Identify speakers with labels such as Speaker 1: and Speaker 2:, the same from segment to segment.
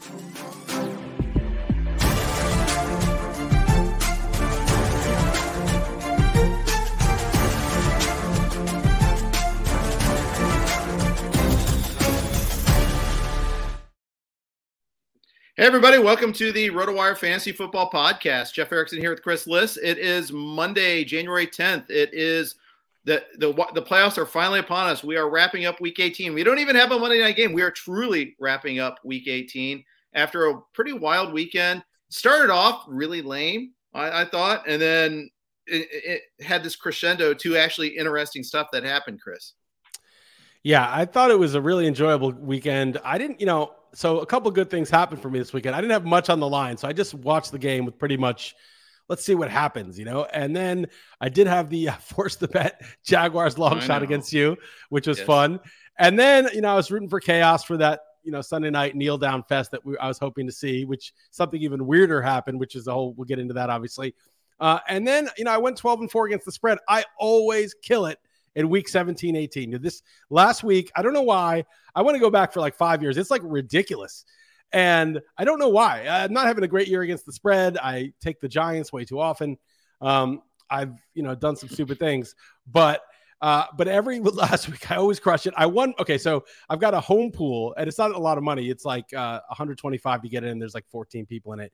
Speaker 1: Hey, everybody, welcome to the RotoWire Fantasy Football Podcast. Jeff Erickson here with Chris Liss. It is Monday, January 10th. It is the, the, the playoffs are finally upon us. We are wrapping up week 18. We don't even have a Monday night game. We are truly wrapping up week 18 after a pretty wild weekend. Started off really lame, I, I thought, and then it, it had this crescendo to actually interesting stuff that happened, Chris.
Speaker 2: Yeah, I thought it was a really enjoyable weekend. I didn't, you know, so a couple good things happened for me this weekend. I didn't have much on the line, so I just watched the game with pretty much let's see what happens, you know. And then I did have the uh, force the bet Jaguars long I shot know. against you, which was yes. fun. And then you know I was rooting for chaos for that you know Sunday night kneel down fest that we, I was hoping to see, which something even weirder happened, which is a whole. We'll get into that obviously. Uh, and then you know I went 12 and four against the spread. I always kill it in week 17, 18. This last week, I don't know why. I want to go back for like five years. It's like ridiculous. And I don't know why. I'm not having a great year against the spread. I take the Giants way too often. Um, I've you know done some stupid things, but uh, but every last week I always crush it. I won. Okay, so I've got a home pool, and it's not a lot of money. It's like uh, 125 to get in. There's like 14 people in it,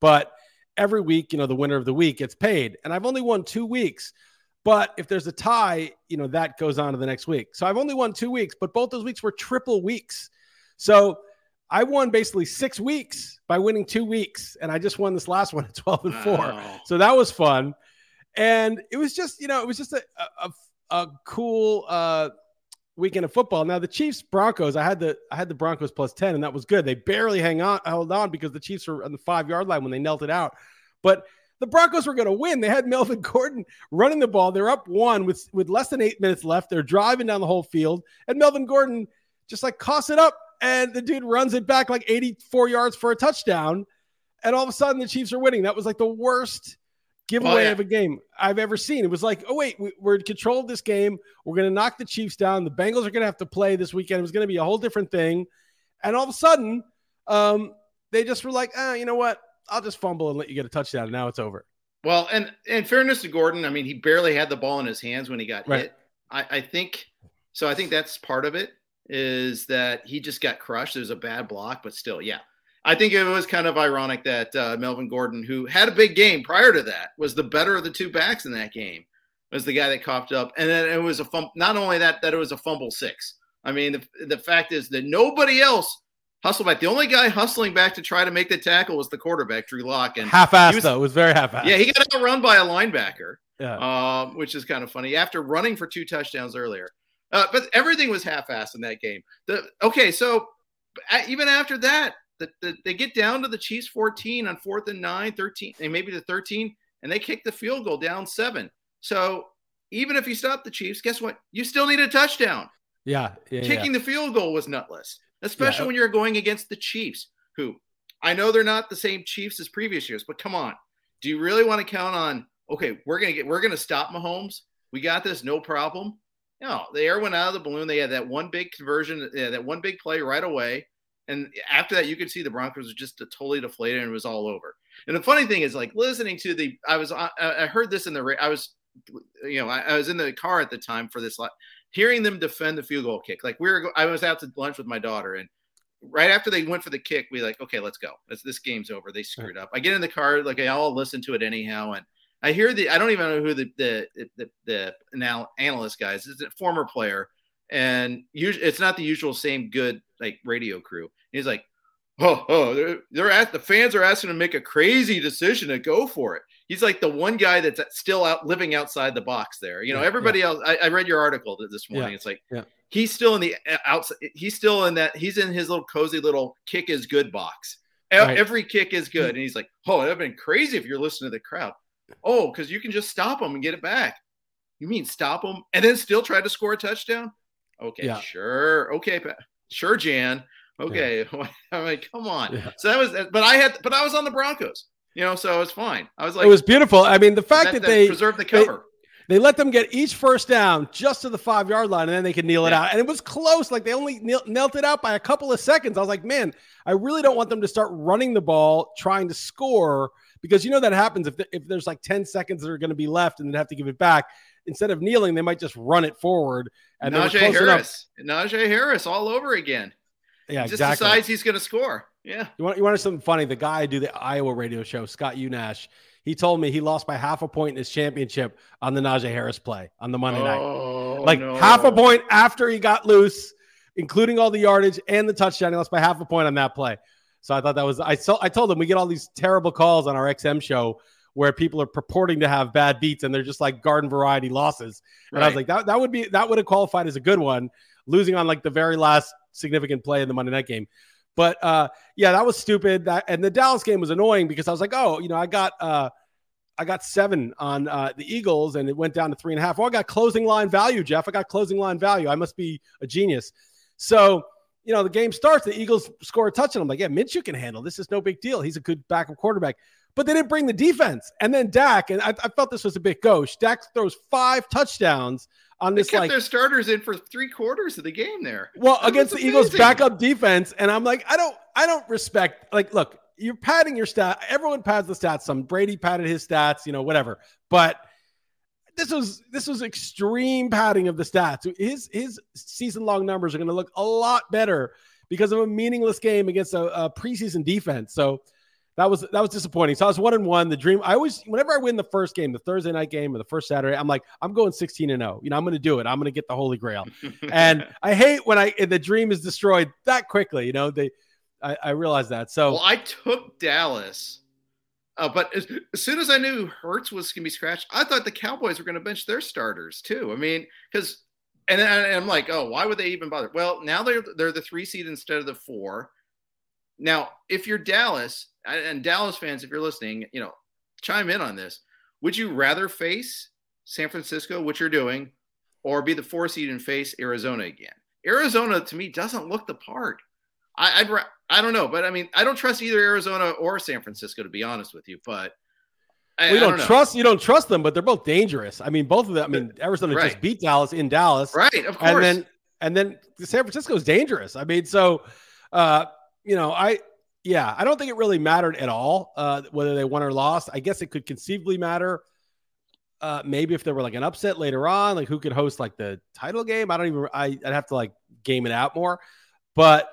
Speaker 2: but every week, you know, the winner of the week gets paid, and I've only won two weeks. But if there's a tie, you know, that goes on to the next week. So I've only won two weeks, but both those weeks were triple weeks. So I won basically six weeks by winning two weeks, and I just won this last one at 12 and four. Wow. So that was fun. And it was just, you know, it was just a, a, a cool uh, weekend of football. Now the Chiefs Broncos, I had the I had the Broncos plus 10, and that was good. They barely hang on held on because the Chiefs were on the five yard line when they knelt it out. But the Broncos were going to win. They had Melvin Gordon running the ball. They're up one with with less than eight minutes left. They're driving down the whole field, and Melvin Gordon just like costs it up and the dude runs it back like 84 yards for a touchdown. And all of a sudden, the Chiefs are winning. That was like the worst giveaway oh, yeah. of a game I've ever seen. It was like, oh, wait, we, are in control of this game. We're going to knock the Chiefs down. The Bengals are going to have to play this weekend. It was going to be a whole different thing. And all of a sudden, um, they just were like, ah, you know what? I'll just fumble and let you get a touchdown. And now it's over.
Speaker 1: Well, and in fairness to Gordon, I mean, he barely had the ball in his hands when he got right. hit. I, I think so. I think that's part of it is that he just got crushed. It was a bad block, but still, yeah. I think it was kind of ironic that uh, Melvin Gordon, who had a big game prior to that, was the better of the two backs in that game. Was the guy that coughed up, and then it was a fumble. Not only that, that it was a fumble six. I mean, the, the fact is that nobody else hustled back. The only guy hustling back to try to make the tackle was the quarterback, Drew Lock. And
Speaker 2: half-assed though, it was very half-assed.
Speaker 1: Yeah, he got outrun by a linebacker. Yeah. Um, which is kind of funny after running for two touchdowns earlier. Uh, but everything was half-assed in that game. The okay, so even after that, the, the, they get down to the Chiefs 14 on fourth and nine, 13, and maybe the 13, and they kick the field goal down seven. So even if you stop the Chiefs, guess what? You still need a touchdown.
Speaker 2: Yeah,
Speaker 1: yeah kicking yeah. the field goal was nutless, especially yeah. when you're going against the Chiefs, who I know they're not the same Chiefs as previous years, but come on, do you really want to count on? Okay, we're gonna get, we're gonna stop Mahomes. We got this, no problem. No, the air went out of the balloon. They had that one big conversion, that one big play right away. And after that, you could see the Broncos were just totally deflated and it was all over. And the funny thing is, like listening to the, I was, I heard this in the, I was, you know, I, I was in the car at the time for this, hearing them defend the field goal kick. Like we were, I was out to lunch with my daughter and right after they went for the kick, we like, okay, let's go. This, this game's over. They screwed up. I get in the car, like I'll listen to it anyhow, and I hear the. I don't even know who the the the, the now analyst guys. It's a former player, and usually it's not the usual same good like radio crew. He's like, oh, oh, they're, they're at the fans are asking to make a crazy decision to go for it. He's like the one guy that's still out living outside the box there. You know, yeah, everybody yeah. else. I, I, read your article this morning. Yeah, it's like he's still in the uh, outside. He's still in that. He's in his little cozy little kick is good box. Right. Every kick is good, and he's like, oh, that'd been crazy if you're listening to the crowd. Oh, because you can just stop them and get it back. You mean stop them and then still try to score a touchdown? Okay, sure. Okay, sure, Jan. Okay, yeah. I'm like, come on. Yeah. So that was, but I had, but I was on the Broncos, you know, so it was fine. I was like,
Speaker 2: it was beautiful. I mean, the fact that, that, that they
Speaker 1: preserved the cover.
Speaker 2: They, they, let them get each first down just to the five yard line, and then they could kneel it yeah. out. And it was close. Like they only knelt it out by a couple of seconds. I was like, man, I really don't want them to start running the ball, trying to score, because you know that happens if the, if there's like ten seconds that are going to be left, and they have to give it back. Instead of kneeling, they might just run it forward.
Speaker 1: And Najee Harris, enough. Najee Harris, all over again. Yeah, he just exactly. decides he's going to score. Yeah.
Speaker 2: You want you want something funny? The guy I do the Iowa radio show, Scott Unash, he told me he lost by half a point in his championship on the Najee Harris play on the Monday oh, night. Like no. half a point after he got loose, including all the yardage and the touchdown. He lost by half a point on that play. So I thought that was I saw I told him we get all these terrible calls on our XM show where people are purporting to have bad beats and they're just like garden variety losses. And right. I was like, that, that would be that would have qualified as a good one, losing on like the very last significant play in the Monday night game. But uh, yeah, that was stupid. That and the Dallas game was annoying because I was like, oh, you know, I got uh, I got seven on uh, the Eagles and it went down to three and a half. Oh, I got closing line value, Jeff. I got closing line value. I must be a genius. So you know, the game starts, the Eagles score a touchdown. I'm like, yeah, Minshew can handle this. Is no big deal. He's a good backup quarterback. But they didn't bring the defense. And then Dak, and I, I felt this was a bit gauche. Dak throws five touchdowns on
Speaker 1: they
Speaker 2: this
Speaker 1: kept
Speaker 2: like
Speaker 1: their starters in for three quarters of the game there.
Speaker 2: Well, that against the Eagles backup defense, and I'm like, I don't, I don't respect. Like, look, you're padding your stat. Everyone pads the stats. Tom Brady padded his stats, you know, whatever. But this was this was extreme padding of the stats. His his season long numbers are going to look a lot better because of a meaningless game against a, a preseason defense. So that was that was disappointing. So I was one and one. The dream. I always, whenever I win the first game, the Thursday night game or the first Saturday, I'm like, I'm going 16 and 0. You know, I'm going to do it. I'm going to get the Holy Grail. and I hate when I the dream is destroyed that quickly. You know, they. I, I realize that. So
Speaker 1: well, I took Dallas, uh, but as, as, soon as I knew Hertz was going to be scratched, I thought the Cowboys were going to bench their starters too. I mean, because and then I'm like, oh, why would they even bother? Well, now they're they're the three seed instead of the four. Now, if you're Dallas and Dallas fans, if you're listening, you know, chime in on this. Would you rather face San Francisco, which you're doing, or be the four seed and face Arizona again? Arizona to me doesn't look the part. I, I'd I don't know, but I mean, I don't trust either Arizona or San Francisco to be honest with you. But
Speaker 2: I, we don't, don't trust you don't trust them, but they're both dangerous. I mean, both of them. I mean, Arizona right. just beat Dallas in Dallas,
Speaker 1: right? Of course,
Speaker 2: and then and then San Francisco is dangerous. I mean, so uh, you know, I yeah, I don't think it really mattered at all uh, whether they won or lost. I guess it could conceivably matter. Uh, maybe if there were like an upset later on, like who could host like the title game. I don't even. I, would have to like game it out more, but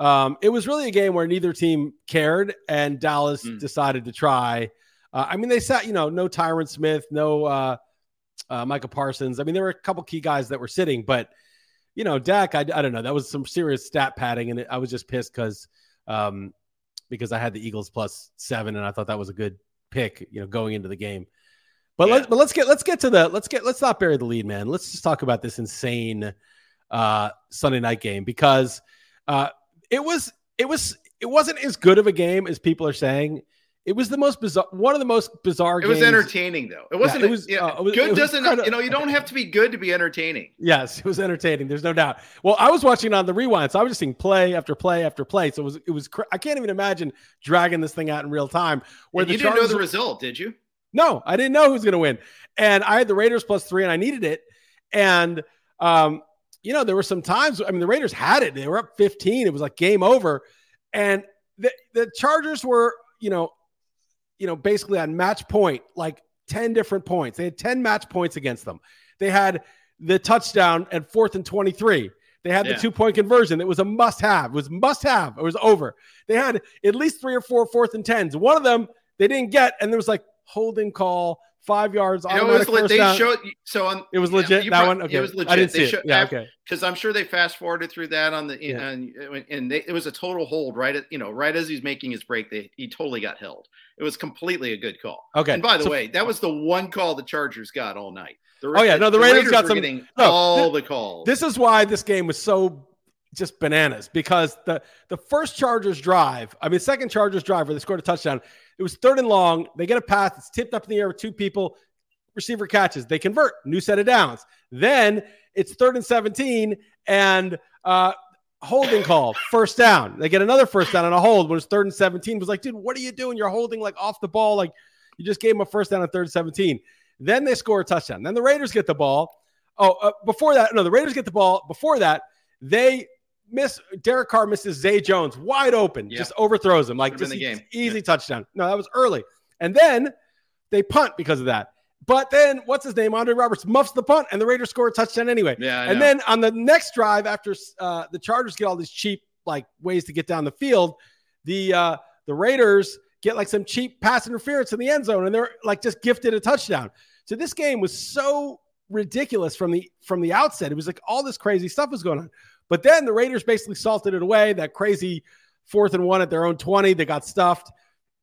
Speaker 2: um, it was really a game where neither team cared, and Dallas mm. decided to try. Uh, I mean, they sat, you know, no Tyron Smith, no uh, uh, Micah Parsons. I mean, there were a couple key guys that were sitting, but you know, Dak, I, I don't know, that was some serious stat padding, and it, I was just pissed because um, because I had the Eagles plus seven, and I thought that was a good pick, you know, going into the game. But yeah. let's but let's get let's get to the let's get let's not bury the lead, man. Let's just talk about this insane uh, Sunday night game because uh, it was it was it wasn't as good of a game as people are saying. It was the most bizarre, one of the most bizarre. Games.
Speaker 1: It was entertaining, though. It wasn't. Yeah, it was, yeah, uh, it was good. It doesn't kind of, you know? You don't have to be good to be entertaining.
Speaker 2: Yes, it was entertaining. There's no doubt. Well, I was watching on the rewind, so I was just seeing play after play after play. So it was. It was. I can't even imagine dragging this thing out in real time.
Speaker 1: Where you didn't know the result, did you?
Speaker 2: No, I didn't know who was going to win, and I had the Raiders plus three, and I needed it, and um, you know, there were some times. I mean, the Raiders had it. They were up 15. It was like game over, and the the Chargers were, you know you know, basically on match point, like 10 different points. They had 10 match points against them. They had the touchdown at fourth and 23. They had yeah. the two point conversion. It was a must have. It was must have. It was over. They had at least three or four fourth and tens. One of them they didn't get, and there was like holding call five yards. You know, it was le- they down. showed
Speaker 1: so on.
Speaker 2: It was legit. that one. Okay,
Speaker 1: it was legit.
Speaker 2: I didn't
Speaker 1: they
Speaker 2: see it. Yeah, okay.
Speaker 1: Because I'm sure they fast forwarded through that on the yeah. and and they, it was a total hold right at you know right as he's making his break. They he totally got held. It was completely a good call.
Speaker 2: Okay.
Speaker 1: And by the so, way, that was the one call the Chargers got all night.
Speaker 2: The, oh yeah, no, the, the Raiders, Raiders, got some
Speaker 1: no, all the calls.
Speaker 2: This is why this game was so just bananas because the the first Chargers drive, I mean, second Chargers drive where they scored a touchdown. It was third and long. They get a pass. It's tipped up in the air with two people. Receiver catches. They convert. New set of downs. Then it's third and 17 and uh, holding call, first down. They get another first down on a hold when it's third and 17. It was like, dude, what are you doing? You're holding like off the ball. Like you just gave them a first down on third and 17. Then they score a touchdown. Then the Raiders get the ball. Oh, uh, before that, no, the Raiders get the ball. Before that, they miss Derek Carr misses Zay Jones wide open, just overthrows him like just easy yeah. touchdown. No, that was early. And then they punt because of that. But then what's his name? Andre Roberts muffs the punt, and the Raiders score a touchdown anyway.
Speaker 1: Yeah,
Speaker 2: and then on the next drive, after uh, the Chargers get all these cheap like ways to get down the field, the uh, the Raiders get like some cheap pass interference in the end zone, and they're like just gifted a touchdown. So this game was so ridiculous from the from the outset. It was like all this crazy stuff was going on. But then the Raiders basically salted it away. That crazy fourth and one at their own 20, they got stuffed.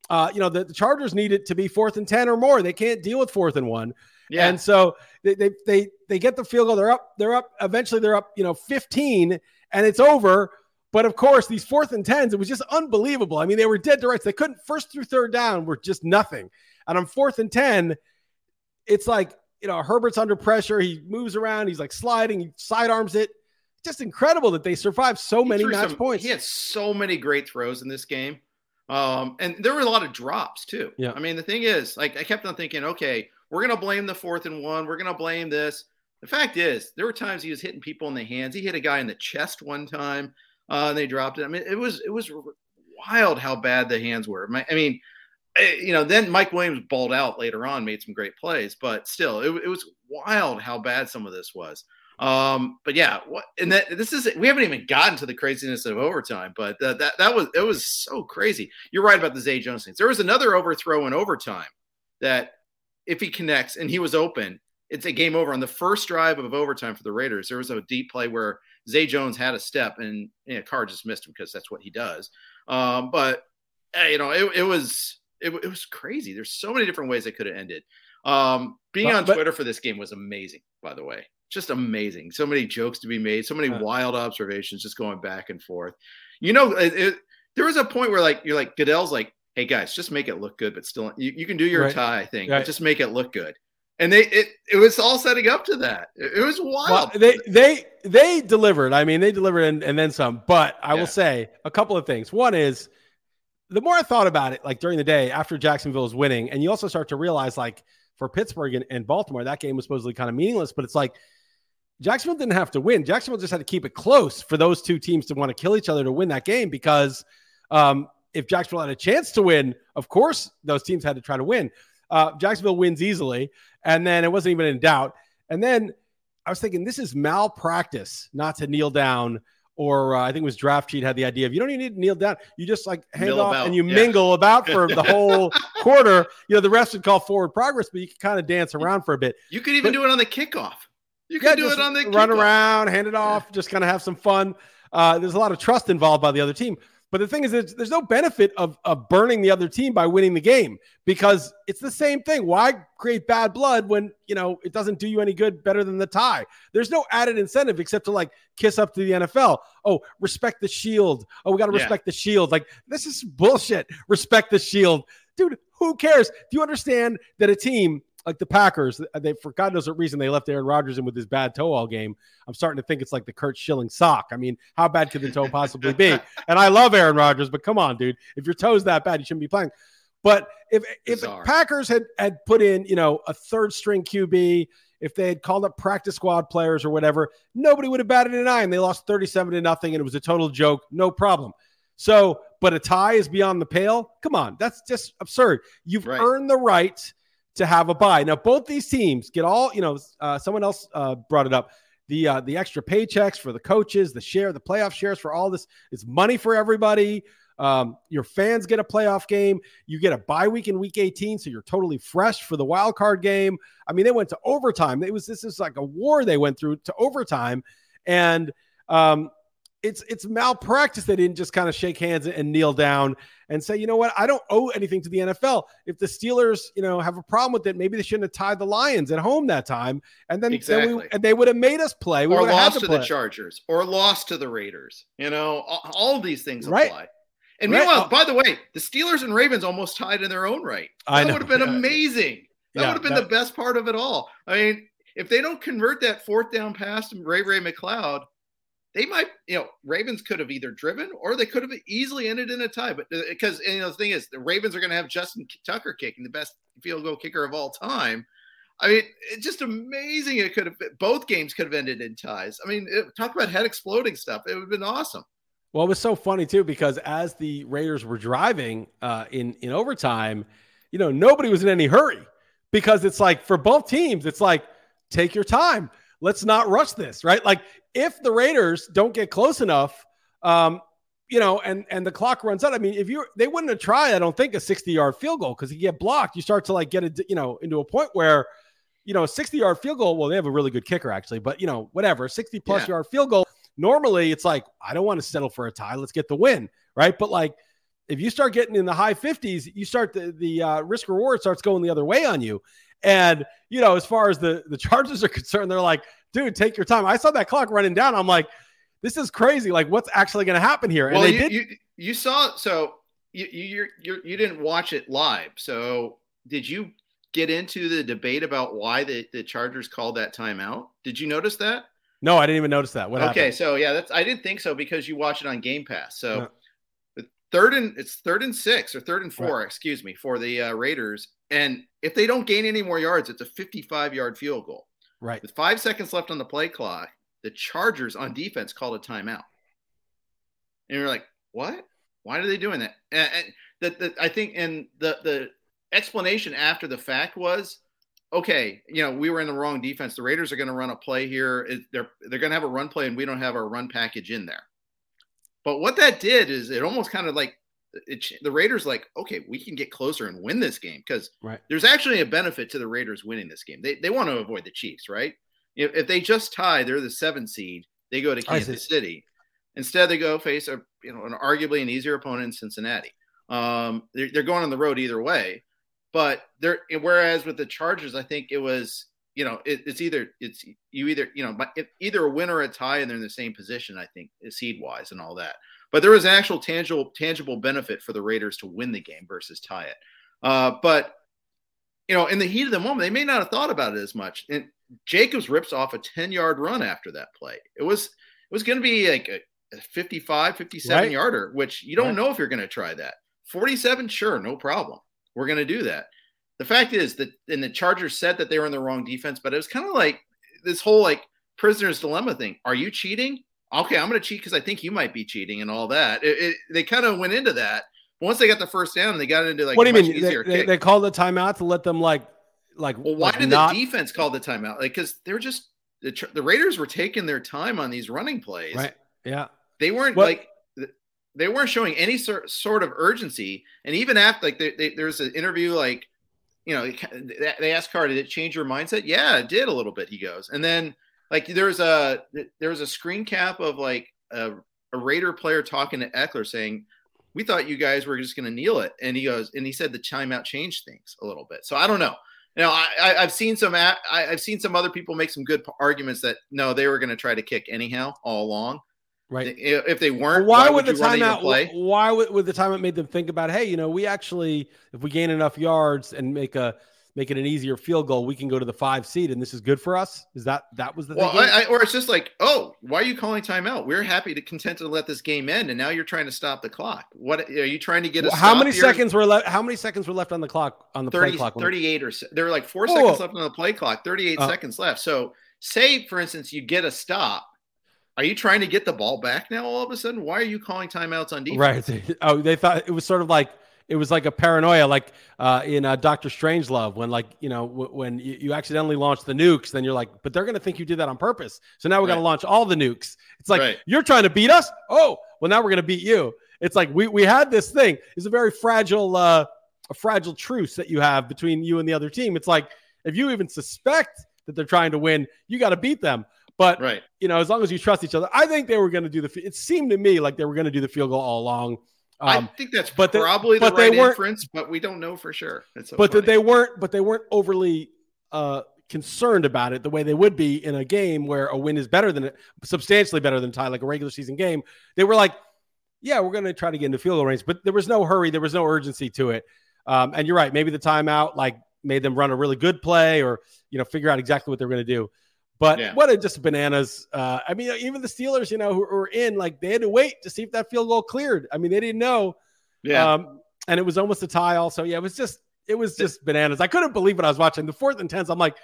Speaker 2: Uh, you know, the, the, Chargers need it to be fourth and 10 or more. They can't deal with fourth and one. Yeah. And so they, they, they, they get the field goal. They're up, they're up. Eventually they're up, you know, 15 and it's over. But of course, these fourth and tens, it was just unbelievable. I mean, they were dead to rights. They couldn't first through third down were just nothing. And on fourth and 10, it's like, you know, Herbert's under pressure. He moves around. He's like sliding. He sidearms it just incredible that they survived so many match
Speaker 1: some,
Speaker 2: points.
Speaker 1: He had so many great throws in this game. Um, and there were a lot of drops too.
Speaker 2: Yeah.
Speaker 1: I mean, the thing is, like, I kept on thinking, okay, we're going to blame the fourth and one. We're going to blame this. The fact is, there were times he was hitting people in the hands. He hit a guy in the chest one time, uh, and they dropped it. I mean, it was it was wild how bad the hands were. I mean, eh, you know, then Mike Williams balled out later on, made some great plays, but still, it, it was wild how bad some of this was. Um, but yeah, what and that this is we haven't even gotten to the craziness of overtime, but that that, that was it was so crazy. You're right about the Zay Jones things. There was another overthrow in overtime that if he connects and he was open, it's a game over on the first drive of overtime for the Raiders. There was a deep play where Zay Jones had a step and you know, Carr just missed him because that's what he does. Um, but eh, you know, it, it was it, it, was crazy. There's so many different ways it could have ended. Um, being but, on Twitter but, for this game was amazing, by the way just amazing. So many jokes to be made, so many wild observations just going back and forth. You know, it, it, there was a point where like you're like Goodell's like, hey guys, just make it look good, but still you, you can do your right. tie thing, right. but just make it look good. And they it, it was all setting up to that. It, it was wild. Well,
Speaker 2: they they they delivered. I mean, they delivered and, and then some. But I yeah. will say a couple of things. One is the more I thought about it, like during the day after Jacksonville was winning, and you also start to realize like for Pittsburgh and, and Baltimore, that game was supposedly kind of meaningless, but it's like Jacksonville didn't have to win. Jacksonville just had to keep it close for those two teams to want to kill each other to win that game because um, if Jacksonville had a chance to win, of course, those teams had to try to win. Uh, Jacksonville wins easily, and then it wasn't even in doubt. And then I was thinking, this is malpractice not to kneel down. Or uh, I think it was Draft Cheat had the idea of you don't even need to kneel down. You just like hand off about. and you yeah. mingle about for the whole quarter. You know, the refs would call forward progress, but you can kind of dance around for a bit.
Speaker 1: You could even but, do it on the kickoff. You can yeah, do it on the
Speaker 2: run around, hand it off, just kind of have some fun. Uh, there's a lot of trust involved by the other team. But the thing is, there's, there's no benefit of, of burning the other team by winning the game because it's the same thing. Why create bad blood when you know it doesn't do you any good better than the tie? There's no added incentive except to like kiss up to the NFL. Oh, respect the shield. Oh, we got to respect yeah. the shield. Like this is bullshit. Respect the shield, dude. Who cares? Do you understand that a team like the Packers, they for God knows what reason they left Aaron Rodgers in with his bad toe all game. I'm starting to think it's like the Curt Schilling sock. I mean, how bad could the toe possibly be? and I love Aaron Rodgers, but come on, dude, if your toe's that bad, you shouldn't be playing. But if if Packers had had put in, you know, a third string QB, if they had called up practice squad players or whatever, nobody would have batted an eye. And they lost 37 to nothing, and it was a total joke. No problem. So, but a tie is beyond the pale. Come on, that's just absurd. You've right. earned the right to have a buy. Now, both these teams get all, you know, uh, someone else uh, brought it up. the uh, the extra paychecks for the coaches, the share, the playoff shares for all this. It's money for everybody. Um, your fans get a playoff game. You get a bye week in week 18, so you're totally fresh for the wild card game. I mean, they went to overtime. It was this is like a war they went through to overtime, and um, it's it's malpractice. They didn't just kind of shake hands and kneel down and say, you know what, I don't owe anything to the NFL. If the Steelers, you know, have a problem with it, maybe they shouldn't have tied the Lions at home that time, and then, exactly. then we, and they would have made us play. We
Speaker 1: or lost to, to the Chargers, or lost to the Raiders. You know, all, all these things apply. Right. And meanwhile, right. by the way, the Steelers and Ravens almost tied in their own right. That would have been amazing. That yeah, would have been that... the best part of it all. I mean, if they don't convert that fourth down pass to Ray Ray McCloud, they might, you know, Ravens could have either driven or they could have easily ended in a tie. But because uh, you know the thing is, the Ravens are going to have Justin Tucker kicking the best field goal kicker of all time. I mean, it's just amazing. It could have been, both games could have ended in ties. I mean, it, talk about head exploding stuff. It would have been awesome.
Speaker 2: Well, it was so funny too because as the Raiders were driving uh, in in overtime, you know, nobody was in any hurry because it's like for both teams, it's like take your time. Let's not rush this, right? Like if the Raiders don't get close enough, um, you know, and and the clock runs out. I mean, if you they wouldn't have tried, I don't think a 60 yard field goal because you get blocked, you start to like get it, you know, into a point where, you know, a 60 yard field goal. Well, they have a really good kicker actually, but you know, whatever, 60 plus yeah. yard field goal normally it's like, I don't want to settle for a tie. Let's get the win. Right. But like, if you start getting in the high 50s, you start the, the uh, risk reward starts going the other way on you. And, you know, as far as the, the Chargers are concerned, they're like, dude, take your time. I saw that clock running down. I'm like, this is crazy. Like, what's actually going to happen here?
Speaker 1: And well, you, did. You, you saw, so you, you, you, you didn't watch it live. So did you get into the debate about why the, the Chargers called that timeout? Did you notice that?
Speaker 2: No, I didn't even notice that. What
Speaker 1: okay,
Speaker 2: happened?
Speaker 1: so yeah, that's I didn't think so because you watch it on Game Pass. So no. Third and it's third and six or third and four, right. excuse me, for the uh, Raiders. And if they don't gain any more yards, it's a 55 yard field goal.
Speaker 2: Right.
Speaker 1: With five seconds left on the play clock, the Chargers on defense called a timeout. And you're like, what? Why are they doing that? And, and the, the, I think, and the the explanation after the fact was okay, you know, we were in the wrong defense. The Raiders are going to run a play here. They're they're going to have a run play, and we don't have our run package in there. But what that did is it almost kind of like it, the Raiders like, okay, we can get closer and win this game because
Speaker 2: right.
Speaker 1: there's actually a benefit to the Raiders winning this game. They they want to avoid the Chiefs, right? If, if they just tie, they're the seven seed. They go to Kansas City. Instead, they go face a you know an arguably an easier opponent in Cincinnati. Um, they're, they're going on the road either way. But there, whereas with the Chargers, I think it was, you know, it, it's either it's you either you know, either a win or a tie, and they're in the same position. I think seed wise and all that. But there was an actual tangible tangible benefit for the Raiders to win the game versus tie it. Uh, but you know, in the heat of the moment, they may not have thought about it as much. And Jacobs rips off a 10 yard run after that play. It was it was going to be like a, 55, 57 right. yarder, which you don't right. know if you're going to try that. 47, sure, no problem. We're going to do that. The fact is that, and the Chargers said that they were in the wrong defense, but it was kind of like this whole like prisoner's dilemma thing. Are you cheating? Okay, I'm going to cheat because I think you might be cheating and all that. It, it, they kind of went into that. Once they got the first down, they got into like
Speaker 2: what do you mean? They, they, they, called the timeout to let them like like.
Speaker 1: Well, why like did not... the defense call the timeout? Like because they're just the, the Raiders were taking their time on these running plays.
Speaker 2: Right. Yeah.
Speaker 1: They weren't what? like they weren't showing any sort sort of urgency. And even after, like, they, they, there's an interview, like, you know, they asked Carr, did it change your mindset? Yeah, it did a little bit. He goes, and then like there's a there was a screen cap of like a, a Raider player talking to Ekeler saying, "We thought you guys were just going to kneel it," and he goes, and he said the timeout changed things a little bit. So I don't know. You know, I, have seen some I, have seen some other people make some good arguments that no, they were going to try to kick anyhow all along.
Speaker 2: Right.
Speaker 1: If they weren't,
Speaker 2: why, why would, the timeout? Why would, would the timeout made them think about? Hey, you know, we actually, if we gain enough yards and make a make it an easier field goal, we can go to the five seed, and this is good for us. Is that that was the thing?
Speaker 1: well, I, I, or it's just like, oh, why are you calling timeout? We're happy to content to let this game end, and now you're trying to stop the clock. What are you trying to get? Well,
Speaker 2: how many here? seconds were left? How many seconds were left on the clock on the 30, play clock?
Speaker 1: Thirty-eight or there were like four oh. seconds left on the play clock. Thirty-eight uh, seconds left. So, say for instance, you get a stop are you trying to get the ball back now all of a sudden? Why are you calling timeouts on defense?
Speaker 2: Right. Oh, they thought it was sort of like it was like a paranoia, like uh, in uh, Doctor Strangelove, when like you know w- when you, you, accidentally launch the nukes, then you're like, but they're gonna think you did that on purpose. So now we right. got to launch all the nukes. It's like right. you're trying to beat us. Oh, well now we're gonna beat you. It's like we we had this thing. It's a very fragile uh, a fragile truce that you have between you and the other team. It's like if you even suspect that they're trying to win, you got to beat them. But right. you know, as long as you trust each other, I think they were going to do the. It seemed to me like they were going to do the field goal all along.
Speaker 1: Um, I think that's but probably they, the right inference, but we don't know for sure.
Speaker 2: So but they weren't, but they weren't overly uh, concerned about it the way they would be in a game where a win is better than substantially better than tie, like a regular season game. They were like, "Yeah, we're going to try to get into field goal range," but there was no hurry, there was no urgency to it. Um, and you're right, maybe the timeout like made them run a really good play, or you know, figure out exactly what they're going to do. But yeah. what a just bananas. Uh, I mean, even the Steelers, you know, who were in, like they had to wait to see if that field goal cleared. I mean, they didn't know. Yeah. Um, and it was almost a tie also. Yeah, it was just it was just bananas. I couldn't believe what I was watching. The fourth and tens, I'm like,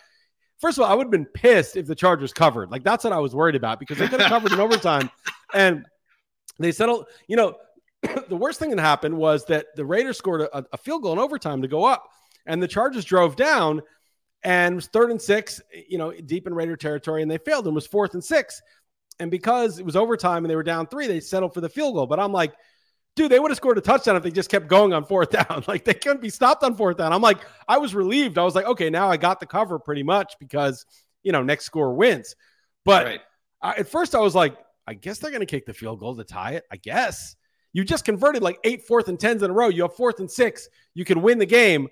Speaker 2: first of all, I would have been pissed if the Chargers covered. Like that's what I was worried about because they could have covered in overtime. And they settled, you know, the worst thing that happened was that the Raiders scored a, a field goal in overtime to go up, and the Chargers drove down and was third and six, you know, deep in Raider territory, and they failed and was fourth and six. And because it was overtime and they were down three, they settled for the field goal. But I'm like, dude, they would have scored a touchdown if they just kept going on fourth down. like they couldn't be stopped on fourth down. I'm like, I was relieved. I was like, okay, now I got the cover pretty much because you know next score wins. But right. I, at first I was like, I guess they're going to kick the field goal to tie it. I guess you just converted like eight fourth and tens in a row. You have fourth and six. You can win the game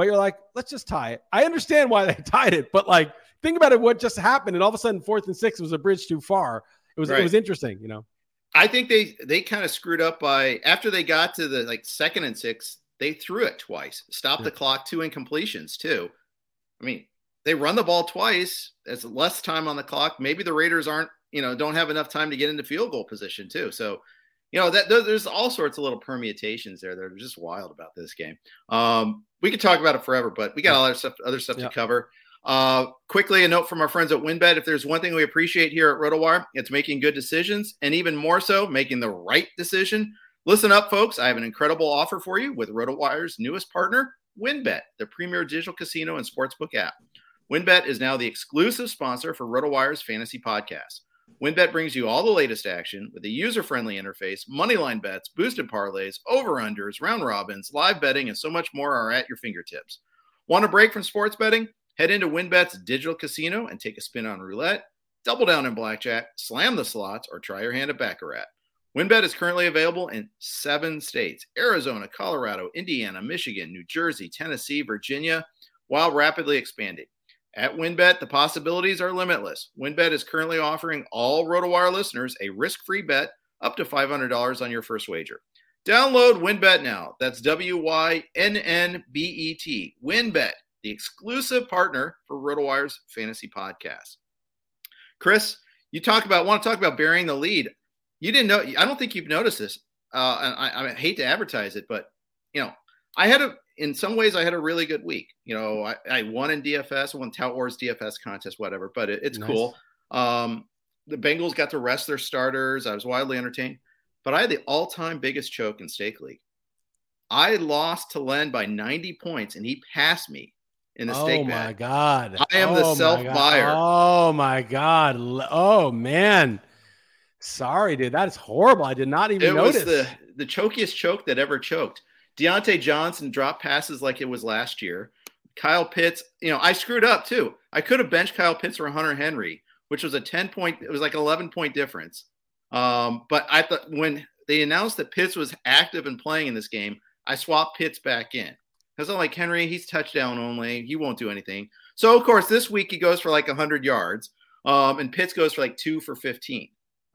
Speaker 2: but you're like, let's just tie it. I understand why they tied it, but like, think about it, what just happened, and all of a sudden, fourth and six was a bridge too far. It was right. it was interesting, you know.
Speaker 1: I think they they kind of screwed up by after they got to the like second and six, they threw it twice, stopped yeah. the clock, two incompletions too. I mean, they run the ball twice. There's less time on the clock. Maybe the Raiders aren't, you know, don't have enough time to get into field goal position too. So you know that there's all sorts of little permutations there that are just wild about this game. Um, we could talk about it forever, but we got other stuff, other stuff yeah. to cover. Uh, quickly, a note from our friends at WynnBET: If there's one thing we appreciate here at RotoWire, it's making good decisions, and even more so, making the right decision. Listen up, folks! I have an incredible offer for you with RotoWire's newest partner, WynnBET, the premier digital casino and sportsbook app. WynnBET is now the exclusive sponsor for RotoWire's fantasy podcast. WynnBET brings you all the latest action with a user-friendly interface, moneyline bets, boosted parlays, over-unders, round robins, live betting, and so much more are at your fingertips. Want a break from sports betting? Head into WynnBET's digital casino and take a spin on roulette, double down in blackjack, slam the slots, or try your hand at baccarat. WynnBET is currently available in seven states: Arizona, Colorado, Indiana, Michigan, New Jersey, Tennessee, Virginia, while rapidly expanding. At WynnBET, the possibilities are limitless. WynnBET is currently offering all RotoWire listeners a risk-free bet up to $500 on your first wager. Download WynnBET now. That's W-Y-N-N-B-E-T. WynnBET, the exclusive partner for RotoWire's fantasy podcast. Chris, you talk about want to talk about burying the lead. You didn't know. I don't think you've noticed this. Uh, and I, I hate to advertise it, but you know, I had a in some ways, I had a really good week. You know, I, I won in DFS, won Tout Wars DFS contest, whatever, but it, it's nice. cool. Um, the Bengals got to rest their starters. I was wildly entertained, but I had the all time biggest choke in Steak League. I lost to Len by 90 points, and he passed me in the steak.
Speaker 2: Oh my god!
Speaker 1: I am
Speaker 2: oh
Speaker 1: the self buyer.
Speaker 2: Oh my god! Oh man, sorry, dude. That is horrible. I did not even
Speaker 1: it
Speaker 2: notice.
Speaker 1: was the the chokiest choke that ever choked. Diontae Johnson dropped passes like it was last year. Kyle Pitts, you know, I screwed up too. I could have benched Kyle Pitts for Hunter Henry, which was a 10 point, it was like 11 point difference. Um, but I thought when they announced that Pitts was active and playing in this game, I swapped Pitts back in. Because I'm like, Henry, he's touchdown only. He won't do anything. So, of course, this week he goes for like 100 yards, um, and Pitts goes for like two for 15.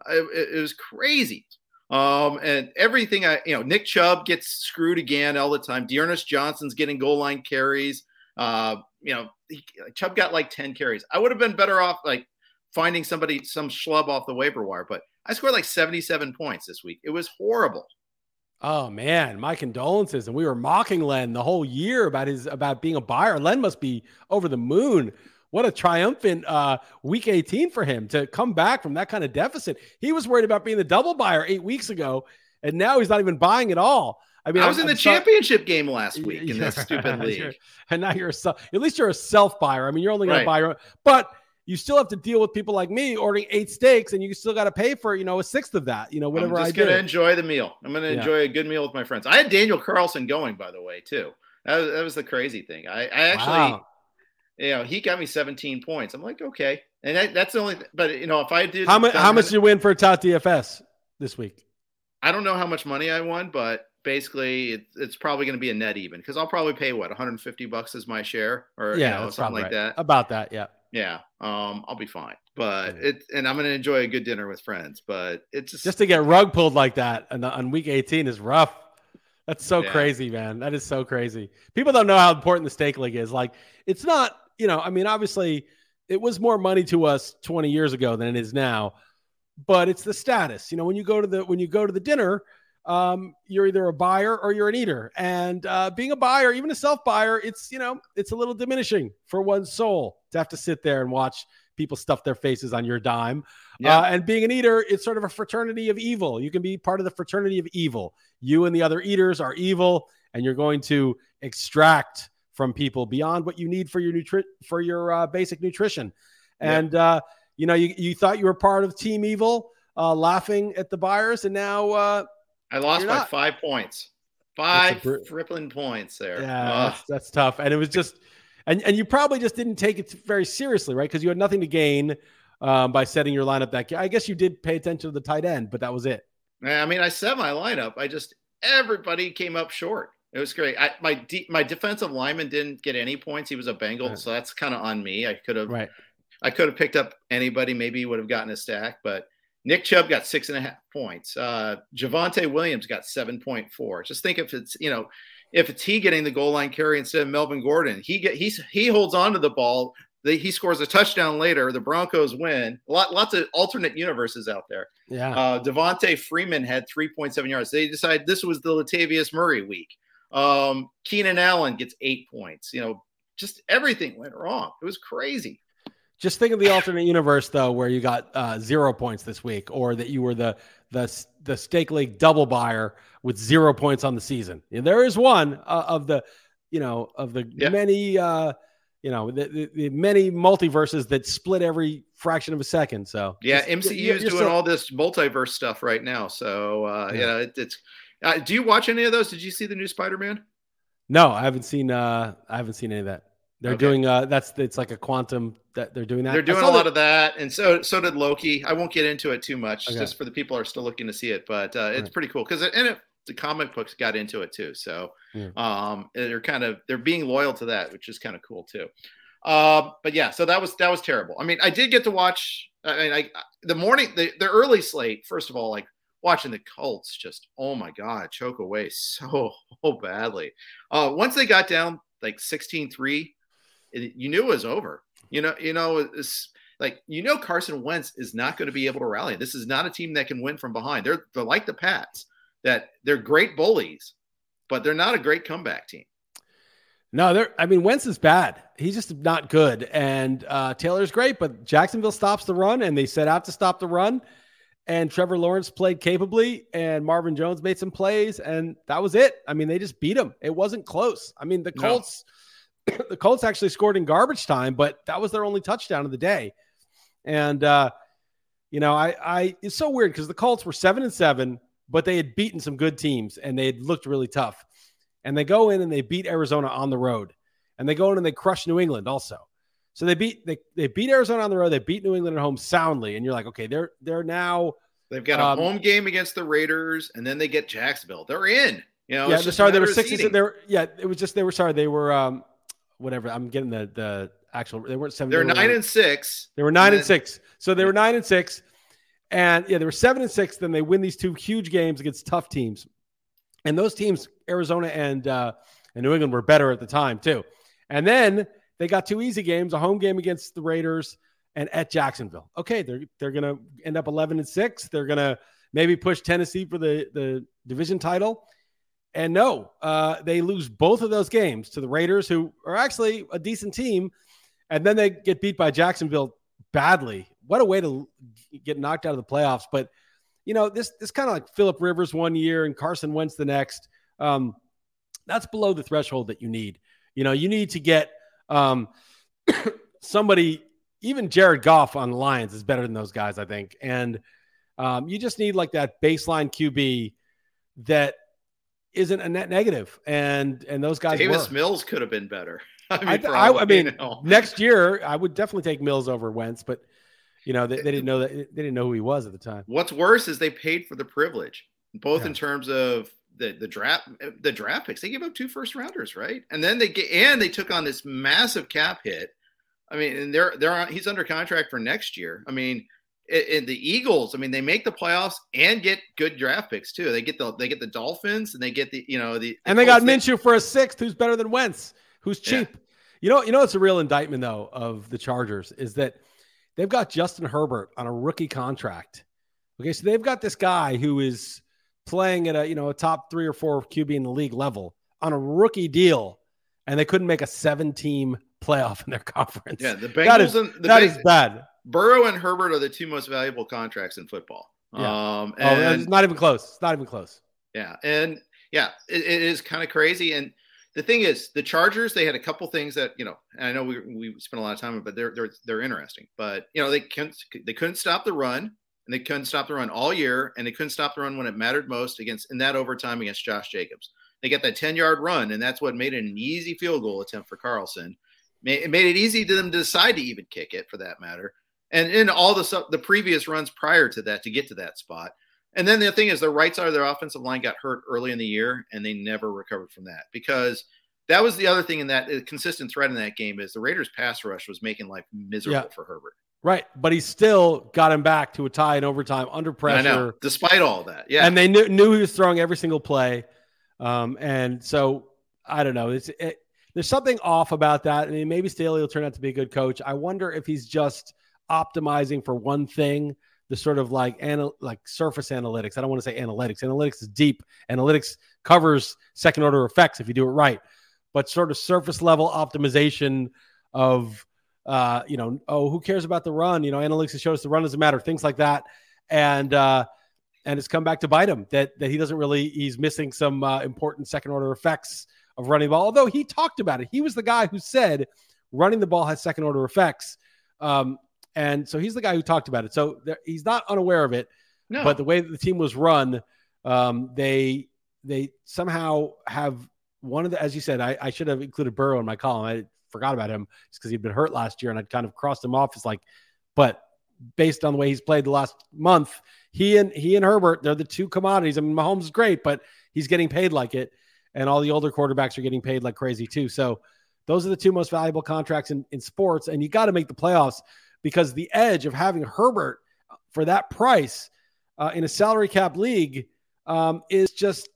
Speaker 1: It, it was crazy. Um, and everything I, you know, Nick Chubb gets screwed again all the time. D'Ernest Johnson's getting goal line carries. Uh, you know, he, Chubb got like 10 carries. I would have been better off like finding somebody, some schlub off the waiver wire, but I scored like 77 points this week. It was horrible.
Speaker 2: Oh man, my condolences. And we were mocking Len the whole year about his about being a buyer. Len must be over the moon what a triumphant uh, week 18 for him to come back from that kind of deficit. He was worried about being the double buyer eight weeks ago. and now he's not even buying at all. I mean,
Speaker 1: I was
Speaker 2: I'm,
Speaker 1: in the
Speaker 2: I'm
Speaker 1: championship game last week in this stupid league.
Speaker 2: and now you're a self, at least you're a self buyer. I mean, you're only going
Speaker 1: Right.
Speaker 2: to buy your own, but you still have to deal with people like me ordering eight steaks, and you still got to pay for you know a sixth of that. You know, whatever
Speaker 1: I'm just gonna enjoy the meal. I'm gonna
Speaker 2: Yeah.
Speaker 1: enjoy a good meal with my friends. I had Daniel Carlson going, by the way, too. That was, that was the crazy thing. I, I actually,
Speaker 2: Wow.
Speaker 1: You know, he got me 17 points. I'm like, okay, and that, that's the only. But you know, if I did,
Speaker 2: How much? How much did you win for top DFS this week?
Speaker 1: I don't know how much money I won, but basically, it, it's probably going to be a net even because I'll probably pay what 150 bucks as my share, or
Speaker 2: yeah,
Speaker 1: you know, something like
Speaker 2: right.
Speaker 1: that.
Speaker 2: About that, yeah.
Speaker 1: Yeah, um, I'll be fine. But
Speaker 2: Yeah.
Speaker 1: it, and I'm going to enjoy a good dinner with friends. But it's just,
Speaker 2: Just to get rug pulled like that on, on week 18 is rough. That's so
Speaker 1: Yeah.
Speaker 2: crazy, man. That is so crazy. People don't know how important the steak league is. Like, it's not, you know, I mean, obviously, it was more money to us 20 years ago than it is now, but it's the status. You know, when you go to the when you go to the dinner, um, you're either a buyer or you're an eater. And uh, being a buyer, even a self buyer, it's you know, it's a little diminishing for one's soul to have to sit there and watch people stuff their faces on your dime.
Speaker 1: yeah,
Speaker 2: Uh, and being an eater, it's sort of a fraternity of evil. You can be part of the fraternity of evil. You and the other eaters are evil, and you're going to extract from people beyond what you need for your nutri- for your uh, basic nutrition.
Speaker 1: Yeah.
Speaker 2: And uh, you know, you, you thought you were part of Team Evil, uh, laughing at the buyers, and now uh,
Speaker 1: I lost by
Speaker 2: not.
Speaker 1: five points. Five
Speaker 2: br-
Speaker 1: frippling points there.
Speaker 2: yeah, that's, that's tough. And it was just, and and you probably just didn't take it very seriously, right? Because you had nothing to gain um, by setting your lineup that. I guess you did pay attention to the tight end, but that was it.
Speaker 1: I mean, I set my lineup. I just everybody came up short. It was great. I, my de- my defensive lineman didn't get any points. He was a Bengal,
Speaker 2: Right.
Speaker 1: so that's kind of on me. I could have
Speaker 2: Right.
Speaker 1: I could have picked up anybody. Maybe he would have gotten a stack, but Nick Chubb got six and a half points. Uh, Javonte Williams got seven point four. Just think if it's you know if it's he getting the goal line carry instead of Melvin Gordon, he get he's he holds on to the ball. They, he scores a touchdown later. The Broncos win. A lot, lots of alternate universes out there.
Speaker 2: Yeah.
Speaker 1: Uh, Devonta Freeman had 3.7 yards. They decided this was the Latavius Murray week. Um, Keenan Allen gets eight points. You know, just everything went wrong. It was crazy.
Speaker 2: Just think of the alternate universe though, where you got uh, zero points this week, or that you were the the the steak league double buyer with zero points on the season. Yeah, there is one uh, of the, you know, of the
Speaker 1: Yeah.
Speaker 2: many, uh, you know, the, the, the many multiverses that split every fraction of a second. So
Speaker 1: Yeah,
Speaker 2: just-
Speaker 1: MCU is doing
Speaker 2: still-
Speaker 1: all this multiverse stuff right now. So uh,
Speaker 2: Yeah.
Speaker 1: you know, it, it's. Uh, do you watch any of those? Did you see the new Spider-Man?
Speaker 2: No, I haven't seen. uh I haven't seen any of that. They're
Speaker 1: Okay.
Speaker 2: doing. uh That's it's like a quantum that they're doing that.
Speaker 1: They're doing a lot
Speaker 2: that-
Speaker 1: of that, and so so did Loki. I won't get into it too much,
Speaker 2: Okay.
Speaker 1: just for the people who are still looking to see it. But uh, it's
Speaker 2: Right.
Speaker 1: pretty cool because and it, the comic books got into it too. So
Speaker 2: Yeah.
Speaker 1: um, they're kind of they're being loyal to that, which is kind of cool too. Uh, but yeah, so that was that was terrible. I mean, I did get to watch. I mean, I the morning the, the early slate. First of all, like watching the Colts, just oh my god, choke away so, so badly. Uh, once they got down like 16-3, you knew it was over. You know, you know, it's like you know Carson Wentz is not going to be able to rally. This is not a team that can win from behind. They're they're like the Pats that they're great bullies, but they're not a great comeback team.
Speaker 2: No, they're. I mean, Wentz is bad. He's just not good. And uh, Taylor's great, but Jacksonville stops the run, and they set out to stop the run. And Trevor Lawrence played capably, and Marvin Jones made some plays, and that was it. I mean, they just beat him. It wasn't close. I mean, the
Speaker 1: No.
Speaker 2: Colts, the Colts actually scored in garbage time, but that was their only touchdown of the day. And uh, you know, I, I it's so weird because the Colts were seven and seven, but they had beaten some good teams, and they had looked really tough and they go in and they beat Arizona on the road, and they go in and they crush New England also. So they beat they, they beat Arizona on the road, they beat New England at home soundly, and you're like, okay, they're they're now
Speaker 1: They've got a
Speaker 2: Um,
Speaker 1: home game against the Raiders, and then they get Jacksonville. They're in. You know,
Speaker 2: yeah. Sorry, they were six. They were yeah. It was just they were sorry they were um whatever. I'm getting the the actual. They weren't seven.
Speaker 1: They're
Speaker 2: they were,
Speaker 1: nine and six.
Speaker 2: They were nine and,
Speaker 1: then-
Speaker 2: six. So they were nine and six, and yeah, they were seven and six. Then they win these two huge games against tough teams, and those teams, Arizona and uh, and New England, were better at the time too. And then they got two easy games: a home game against the Raiders and at Jacksonville. Okay, they're they're gonna end up eleven and six. They're gonna maybe push Tennessee for the the division title. And no, uh, they lose both of those games to the Raiders, who are actually a decent team, and then they get beat by Jacksonville badly. What a way to get knocked out of the playoffs! But you know, this this kind of like Philip Rivers one year and Carson Wentz the next. Um, that's below the threshold that you need. You know, you need to get um, somebody, even Jared Goff on the Lions is better than those guys, I think. And um, you just need like that baseline QB that isn't a net negative. And and those guys,
Speaker 1: Davis
Speaker 2: were.
Speaker 1: Mills could have been better.
Speaker 2: I mean, I, I, I mean next year I would definitely take Mills over Wentz, but you know they, they, didn't know that they didn't know who he was at the time.
Speaker 1: What's worse is they paid for the privilege, both yeah. in terms of the the draft the draft picks. They gave up two first rounders, right? And then they get and they took on this massive cap hit. I mean, and they're they're on, he's under contract for next year. I mean, in the Eagles, I mean, they make the playoffs and get good draft picks too. They get the they get the Dolphins and they get the you know the, the
Speaker 2: and they got Minshew for a sixth, who's better than Wentz, who's cheap. Yeah. You know, you know, it's a real indictment though of the Chargers is that they've got Justin Herbert on a rookie contract. Okay, so they've got this guy who is playing at a you know a top three or four QB in the league level on a rookie deal, and they couldn't make a seven team playoff in their conference.
Speaker 1: Yeah, the Bengals that is, and
Speaker 2: the that is bad.
Speaker 1: Burrow and Herbert are the two most valuable contracts in football.
Speaker 2: Yeah. Um, and, oh, it's not even close. It's not even close.
Speaker 1: Yeah, and yeah, it, it is kind of crazy. And the thing is, the Chargers they had a couple things that you know. I know we we spent a lot of time, but they're they're they're interesting. But you know they couldn't they couldn't stop the run, and they couldn't stop the run all year, and they couldn't stop the run when it mattered most against in that overtime against Josh Jacobs. They got that ten yard run, and that's what made it an easy field goal attempt for Carlson. It made it easy to them to decide to even kick it, for that matter and in all the the previous runs prior to that to get to that spot. And then the thing is, the right side of their offensive line got hurt early in the year, and they never recovered from that because that was the other thing in that uh, consistent threat in that game is the Raiders' pass rush was making life miserable yeah. for Herbert.
Speaker 2: Right, but he still got him back to a tie in overtime under pressure, know,
Speaker 1: despite all that. Yeah,
Speaker 2: and they knew, knew he was throwing every single play, um, and so I don't know. It's it, there's something off about that. I mean, maybe Staley will turn out to be a good coach. I wonder if he's just optimizing for one thing the sort of like anal- like surface analytics. I don't want to say analytics. Analytics is deep. Analytics covers second order effects if you do it right, but sort of surface level optimization of uh, you know, oh, who cares about the run? You know, analytics show us the run doesn't matter, things like that, and uh, and it's come back to bite him that that he doesn't really he's missing some uh, important second order effects of running the ball. Although he talked about it, he was the guy who said running the ball has second order effects. Um, and so he's the guy who talked about it. So there, he's not unaware of it. No. But the way that the team was run, um, they they somehow have one of the, as you said, I, I should have included Burrow in my column. I forgot about him because he'd been hurt last year, and I'd kind of crossed him off as like, but based on the way he's played the last month, he and he and Herbert, they're the two commodities. I mean, Mahomes is great, but he's getting paid like it, and all the older quarterbacks are getting paid like crazy too. So those are the two most valuable contracts in, in sports, and you got to make the playoffs because the edge of having Herbert for that price uh, in a salary cap league um, is just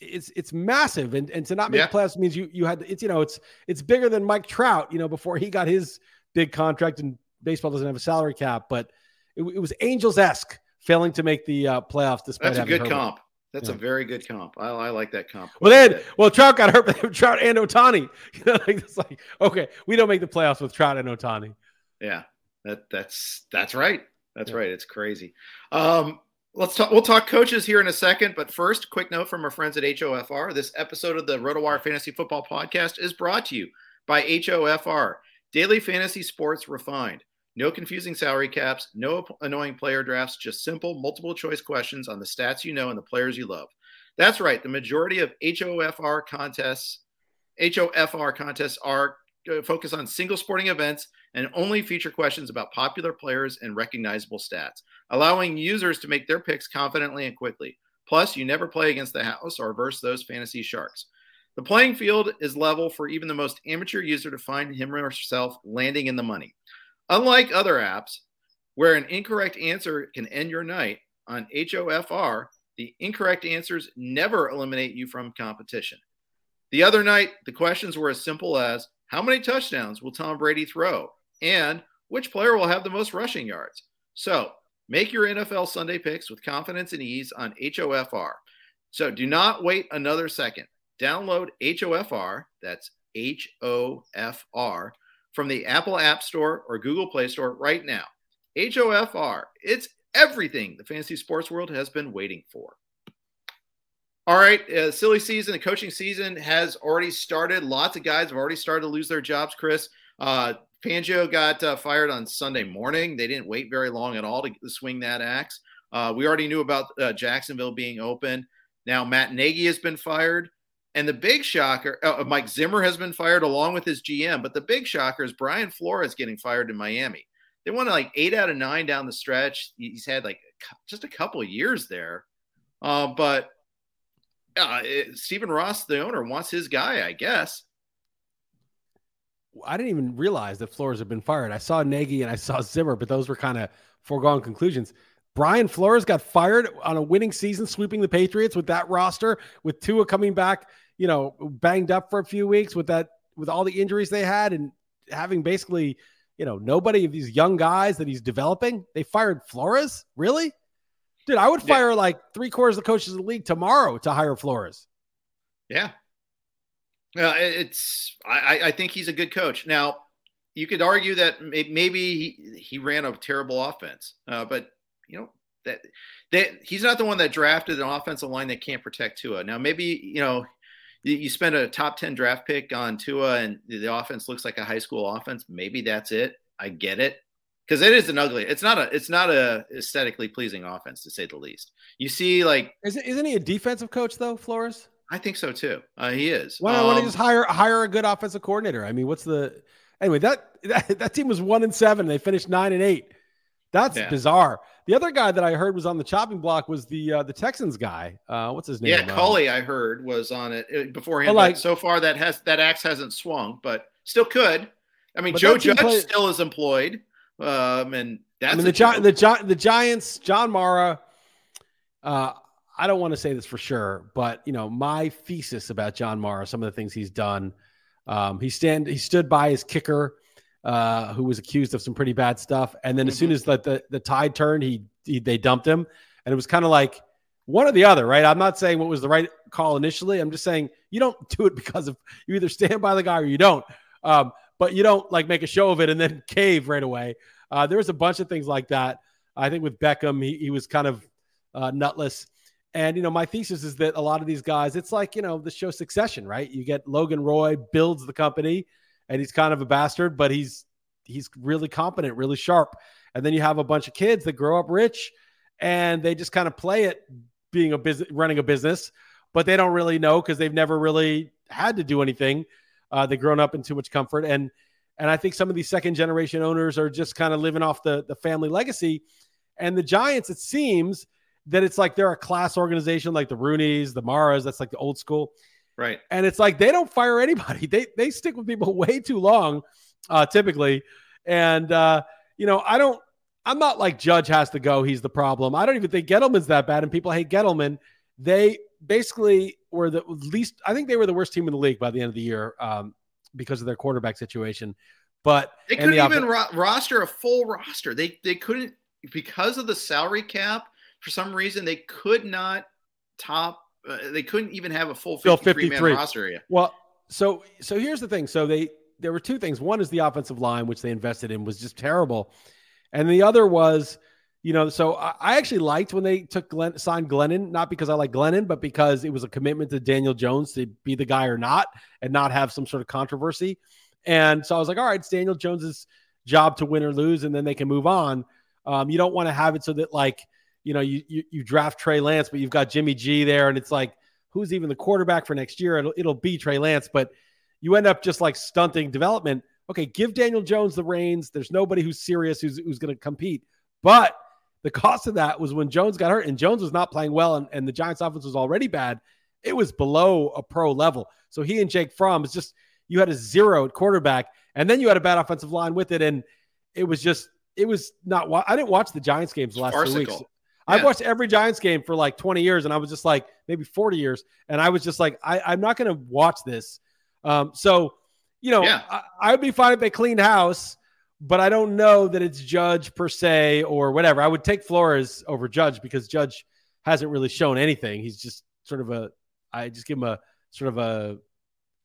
Speaker 2: it's it's massive and, and to not make yeah. playoffs means you you had it's you know it's it's bigger than Mike Trout you know before he got his big contract and baseball doesn't have a salary cap but it, it was Angels esque failing to make the uh, playoffs despite
Speaker 1: that's a good
Speaker 2: Herbert.
Speaker 1: comp that's yeah. a very good comp. I, I like that comp.
Speaker 2: Well, then, well, Trout got hurt. By trout and Ohtani You know, like it's like okay, we don't make the playoffs with Trout and Ohtani
Speaker 1: Yeah, that that's that's right. That's yeah. right. It's crazy. Um, let's talk. We'll talk coaches here in a second, but first, quick note from our friends at HOFR. This episode of the RotoWire Fantasy Football Podcast is brought to you by HOFR, daily fantasy sports refined. No confusing salary caps, no annoying player drafts, just simple multiple choice questions on the stats you know and the players you love. That's right. The majority of HOFR contests, HOFR contests are Uh, focus on single sporting events and only feature questions about popular players and recognizable stats, allowing users to make their picks confidently and quickly. Plus, you never play against the house or versus those fantasy sharks. The playing field is level for even the most amateur user to find him or herself landing in the money. Unlike other apps, where an incorrect answer can end your night, on HOFR, the incorrect answers never eliminate you from competition. The other night, the questions were as simple as how many touchdowns will Tom Brady throw? And which player will have the most rushing yards? So make your NFL Sunday picks with confidence and ease on HOFR. So do not wait another second. Download HOFR, that's H O F R, from the Apple App Store or Google Play Store right now. HOFR, it's everything the fantasy sports world has been waiting for. All right, uh, silly season, the coaching season has already started. Lots of guys have already started to lose their jobs. Chris uh, got uh, fired on Sunday morning. They didn't wait very long at all to swing that axe. Uh, we already knew about uh, Jacksonville being open. Now Matt Nagy has been fired, and the big shocker, uh, Mike Zimmer has been fired along with his GM. But the big shocker is Brian Flores getting fired in Miami. They won like eight out of nine down the stretch. He's had like just a couple years there, but uh, Stephen Ross, the owner, wants his guy, I guess.
Speaker 2: I didn't even realize that Flores had been fired. I saw Nagy and I saw Zimmer, but those were kind of foregone conclusions. Brian Flores got fired on a winning season, sweeping the Patriots with that roster, with Tua coming back, you know, banged up for a few weeks with that, with all the injuries they had, and having basically, you know, nobody of these young guys that he's developing. They fired Flores, really? Dude, I would fire yeah. like three quarters of the coaches of the league tomorrow to hire Flores.
Speaker 1: Yeah. Uh, it's I, I think he's a good coach. Now, you could argue that maybe he, he ran a terrible offense, uh, but you know that that he's not the one that drafted an offensive line that can't protect Tua. Now, maybe you know you, you spend a top ten draft pick on Tua, and the offense looks like a high school offense. Maybe that's it. I get it because it is an ugly. It's not a. It's not a aesthetically pleasing offense to say the least. You see, like,
Speaker 2: isn't isn't he a defensive coach though, Flores?
Speaker 1: I think so too. Uh, he is.
Speaker 2: Why don't um, just hire hire a good offensive coordinator? I mean, what's the anyway? That that, that team was one and seven. They finished nine and eight. That's yeah. bizarre. The other guy that I heard was on the chopping block was the uh, the Texans guy. Uh, what's his name?
Speaker 1: Yeah, Culley. I heard was on it uh, beforehand. Like, so far, that has that axe hasn't swung, but still could. I mean, Joe Judge play- still is employed. Um, and that's I mean,
Speaker 2: the, Gi- the, Gi- the Giants, John Mara. Uh, I don't want to say this for sure, but you know, my thesis about John Mara, some of the things he's done. Um, he stand he stood by his kicker, uh, who was accused of some pretty bad stuff, and then mm-hmm. as soon as the, the, the tide turned, he, he they dumped him, and it was kind of like one or the other, right? I'm not saying what was the right call initially. I'm just saying you don't do it because of you either stand by the guy or you don't. Um, but you don't like make a show of it and then cave right away. Uh, there was a bunch of things like that. I think with Beckham, he, he was kind of uh, nutless. And, you know, my thesis is that a lot of these guys, it's like, you know, the show Succession, right? You get Logan Roy builds the company and he's kind of a bastard, but he's he's really competent, really sharp. And then you have a bunch of kids that grow up rich and they just kind of play it being a business, running a business, but they don't really know because they've never really had to do anything. Uh, they've grown up in too much comfort, and and I think some of these second generation owners are just kind of living off the the family legacy. And the Giants, it seems that it's like they're a class organization, like the Rooneys, the Maras. That's like the old school,
Speaker 1: right?
Speaker 2: And it's like they don't fire anybody. They they stick with people way too long, uh, typically. And uh, you know, I don't. I'm not like Judge has to go. He's the problem. I don't even think Gettleman's that bad, and people hate Gettleman. They basically were the least. I think they were the worst team in the league by the end of the year um, because of their quarterback situation. But
Speaker 1: they couldn't the even ro- roster a full roster. They they couldn't because of the salary cap. For some reason, they could not top. Uh, they couldn't even have a full 53 man roster. Yeah.
Speaker 2: Well, so so here's the thing. So they there were two things. One is the offensive line, which they invested in, was just terrible, and the other was you know, so I actually liked when they took Glenn, signed Glennon, not because I like Glennon, but because it was a commitment to Daniel Jones to be the guy or not, and not have some sort of controversy. And so I was like, all right, it's Daniel Jones's job to win or lose, and then they can move on. Um, you don't want to have it so that like, you know, you, you, you draft Trey Lance, but you've got Jimmy G there, and it's like, who's even the quarterback for next year? It'll, it'll be Trey Lance, but you end up just like stunting development. Okay, give Daniel Jones the reins. There's nobody who's serious who's who's going to compete, but the cost of that was when Jones got hurt and Jones was not playing well and, and the Giants offense was already bad. It was below a pro level. So he and Jake Fromm, is just you had a zero at quarterback and then you had a bad offensive line with it. And it was just, it was not, I didn't watch the Giants games the last two weeks. Yeah. I've watched every Giants game for like 20 years and I was just like, maybe 40 years. And I was just like, I, am not going to watch this. Um, so, you know, yeah. I, I would be fine if they cleaned house but I don't know that it's Judge per se or whatever. I would take Flores over Judge because Judge hasn't really shown anything. He's just sort of a, I just give him a sort of a,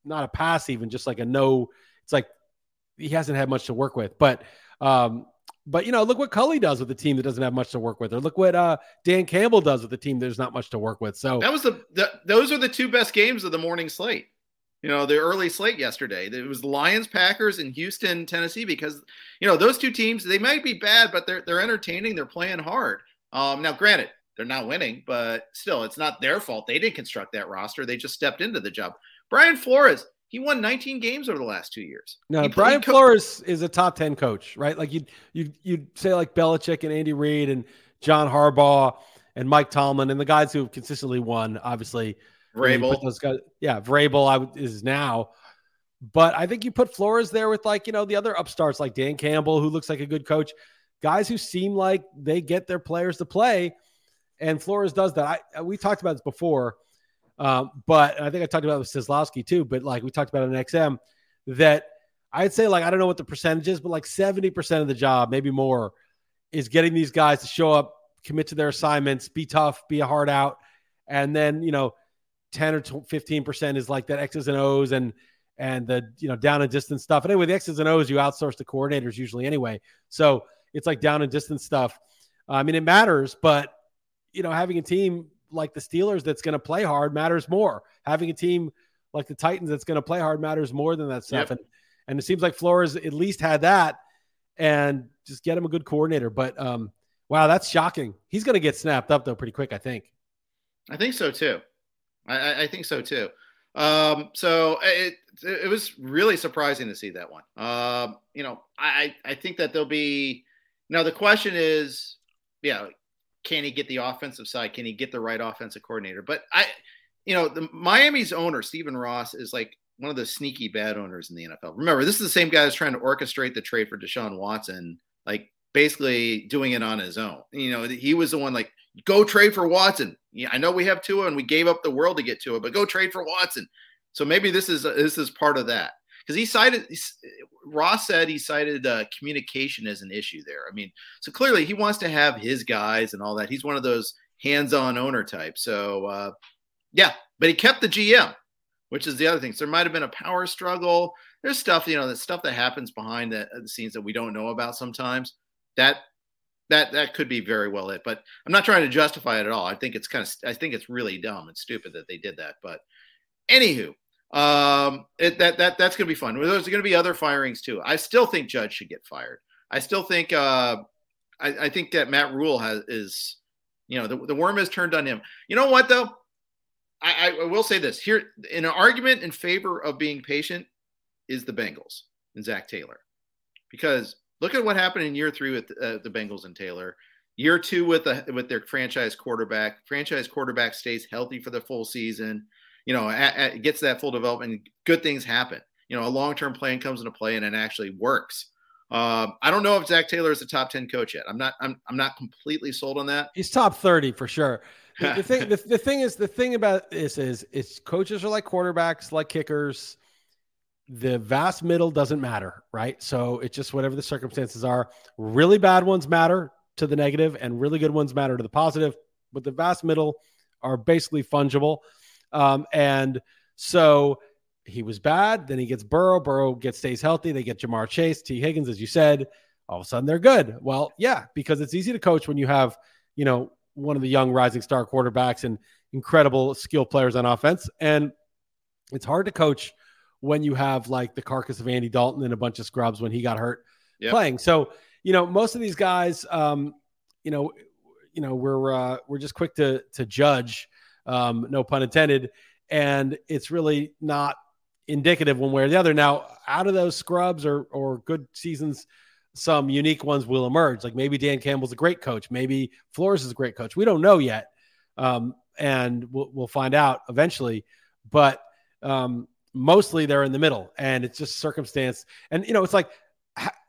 Speaker 2: not a pass, even just like a no. It's like he hasn't had much to work with. But um, But you know, look what Culley does with a team that doesn't have much to work with, or look what uh, Dan Campbell does with a team there's not much to work with. So
Speaker 1: that was the, the those are the two best games of the morning slate. You know, the early slate yesterday. It was the Lions, Packers, and Houston, Tennessee, because you know those two teams they might be bad, but they're they're entertaining. They're playing hard. Um, now, granted, they're not winning, but still, it's not their fault. They didn't construct that roster. They just stepped into the job. Brian Flores, he won 19 games over the last two years.
Speaker 2: No,
Speaker 1: he,
Speaker 2: Brian co- Flores is a top 10 coach, right? Like you you you'd say like Belichick and Andy Reid and John Harbaugh and Mike Tomlin and the guys who have consistently won, obviously.
Speaker 1: Vrabel.
Speaker 2: Those guys, yeah, Vrabel I, is now. But I think you put Flores there with like, you know, the other upstarts like Dan Campbell, who looks like a good coach, guys who seem like they get their players to play. And Flores does that. I, we talked about this before um, but I think I talked about it with Sislowski too, but like we talked about in XM, that I'd say like I don't know what the percentage is, but like 70% of the job, maybe more, is getting these guys to show up, commit to their assignments, be tough, be a hard out. And then, you know, 10 or 15% is like that X's and O's and and the you know down and distance stuff. And anyway, the X's and O's you outsource to coordinators usually anyway. So it's like down and distance stuff. I mean, it matters, but you know, having a team like the Steelers that's going to play hard matters more. Having a team like the Titans that's going to play hard matters more than that stuff. Yep. And and it seems like Flores at least had that, and just get him a good coordinator. But um, wow, that's shocking. He's going to get snapped up though pretty quick, I think.
Speaker 1: I think so too. I, I think so too. Um, so it it was really surprising to see that one. Um, you know, I I think that there'll be now the question is, yeah, can he get the offensive side? Can he get the right offensive coordinator? But I, you know, the Miami's owner, Stephen Ross, is like one of the sneaky bad owners in the NFL. Remember, this is the same guy that's trying to orchestrate the trade for Deshaun Watson, like basically doing it on his own. You know, he was the one like, go trade for Watson. Yeah, I know we have Tua and we gave up the world to get it, but go trade for Watson. So maybe this is this is part of that because he cited Ross said he cited uh, communication as an issue there. I mean, so clearly he wants to have his guys and all that. He's one of those hands-on owner types. So uh, yeah, but he kept the GM, which is the other thing. So there might have been a power struggle. There's stuff you know, the stuff that happens behind the, the scenes that we don't know about sometimes. That that that could be very well it. But I'm not trying to justify it at all. I think it's kind of I think it's really dumb and stupid that they did that. But anywho, um, it, that that that's going to be fun. There's going to be other firings too. I still think Judge should get fired. I still think uh, I, I think that Matt Rhule has is you know the, the worm has turned on him. You know what though? I, I will say this here in an argument in favor of being patient is the Bengals and Zac Taylor, because look at what happened in year three with uh, the Bengals and Taylor. Year two with the with their franchise quarterback. Franchise quarterback stays healthy for the full season you know, at, at, gets that full development, good things happen. You know, a long term plan comes into play and it actually works. Uh, I don't know if Zac Taylor is a top ten coach yet. I'm not. I'm. I'm not completely sold on that.
Speaker 2: He's top thirty for sure. The, the thing. the, the thing is. The thing about this is, it's coaches are like quarterbacks, like kickers. The vast middle doesn't matter, right? So it's just whatever the circumstances are. Really bad ones matter to the negative, and really good ones matter to the positive. But the vast middle are basically fungible. Um, and so he was bad. Then he gets Burrow. Burrow gets stays healthy. They get Ja'Marr Chase, Tee Higgins, as you said. All of a sudden they're good. Well, yeah, because it's easy to coach when you have, you know, one of the young rising star quarterbacks and incredible skill players on offense. And it's hard to coach when you have like the carcass of Andy Dalton and a bunch of scrubs when he got hurt yep. playing. So, you know, most of these guys, um, you know, you know, we're uh, we're just quick to to judge um, no pun intended. And it's really not indicative one way or the other. Now, out of those scrubs or or good seasons, some unique ones will emerge. Like maybe Dan Campbell's a great coach, maybe Flores is a great coach. We don't know yet, um, and we'll, we'll find out eventually. But um, mostly they're in the middle, and it's just circumstance. And you know, it's like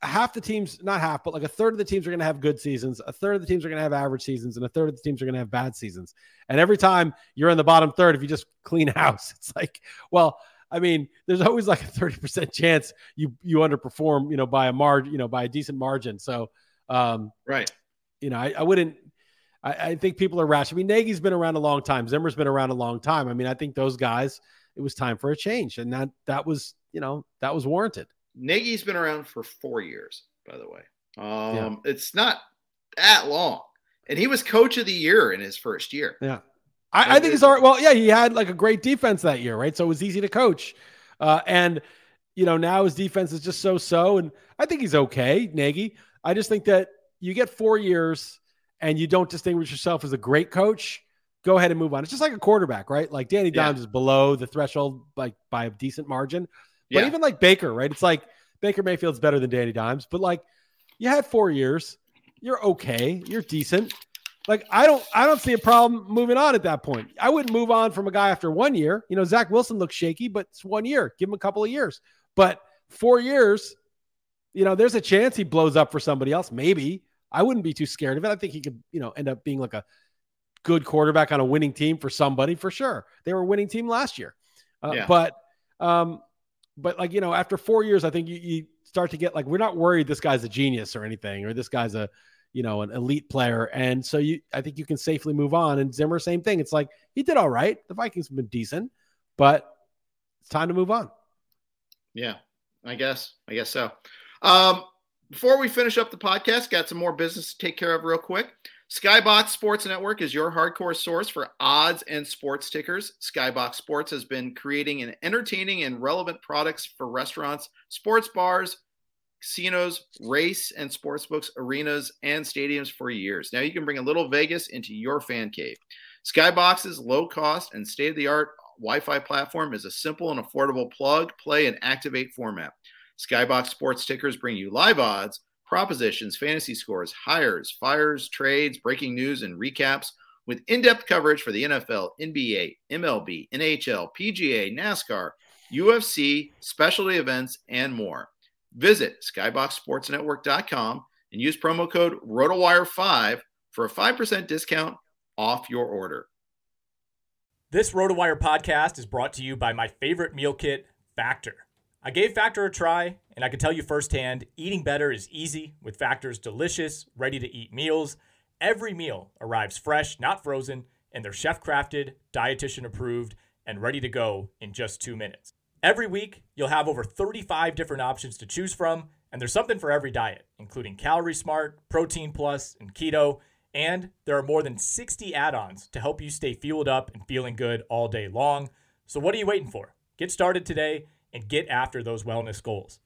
Speaker 2: half the teams, not half, but like a third of the teams are going to have good seasons. A third of the teams are going to have average seasons, and a third of the teams are going to have bad seasons. And every time you're in the bottom third, if you just clean house, it's like, well, I mean, there's always like a 30% chance you you underperform, you know, by a margin, you know, by a decent margin. So, um,
Speaker 1: right,
Speaker 2: you know, I, I wouldn't. I, I think people are rash. I mean, Nagy's been around a long time. Zimmer's been around a long time. I mean, I think those guys, it was time for a change, and that that was, you know, that was warranted.
Speaker 1: Nagy's been around for four years, by the way. Um, yeah. It's not that long. And he was coach of the year in his first year.
Speaker 2: Yeah. I, I think he's all right. Well, yeah, he had like a great defense that year, right? So it was easy to coach. Uh, and, you know, now his defense is just so so. And I think he's okay, Nagy. I just think that you get four years and you don't distinguish yourself as a great coach, go ahead and move on. It's just like a quarterback, right? Like Danny Dimes yeah. is below the threshold like by a decent margin. But yeah. even like Baker, right? It's like Baker Mayfield's better than Danny Dimes, but like you had four years, you're okay, you're decent. Like I don't, I don't see a problem moving on at that point. I wouldn't move on from a guy after one year. You know, Zach Wilson looks shaky, but it's one year. Give him a couple of years. But four years, you know, there's a chance he blows up for somebody else. Maybe I wouldn't be too scared of it. I think he could, you know, end up being like a good quarterback on a winning team for somebody for sure. They were a winning team last year, uh, yeah. but um, but like you know, after four years, I think you, you start to get like we're not worried this guy's a genius or anything, or this guy's a you know an elite player, and so you I think you can safely move on. And Zimmer, same thing. It's like he did all right. The Vikings have been decent, but it's time to move on.
Speaker 1: Yeah, I guess. I guess so. Um, before we finish up the podcast, got some more business to take care of real quick. Skybox Sports Network is your hardcore source for odds and sports tickers. Skybox Sports has been creating an entertaining and relevant products for restaurants, sports bars, casinos, race and sports books, arenas, and stadiums for years. Now you can bring a little Vegas into your fan cave. Skybox's low cost and state of the art Wi Fi platform is a simple and affordable plug, play, and activate format. Skybox Sports tickers bring you live odds propositions, fantasy scores, hires, fires, trades, breaking news, and recaps with in depth coverage for the NFL, NBA, MLB, NHL, PGA, NASCAR, UFC, specialty events, and more. Visit skyboxsportsnetwork.com and use promo code ROTOWIRE5 for a 5% discount off your order.
Speaker 3: This RotoWire podcast is brought to you by my favorite meal kit, Factor. I gave Factor a try, and I can tell you firsthand eating better is easy with Factor's delicious, ready to eat meals. Every meal arrives fresh, not frozen, and they're chef crafted, dietitian approved, and ready to go in just two minutes. Every week, you'll have over 35 different options to choose from, and there's something for every diet, including Calorie Smart, Protein Plus, and Keto. And there are more than 60 add ons to help you stay fueled up and feeling good all day long. So, what are you waiting for? Get started today and get after those wellness goals.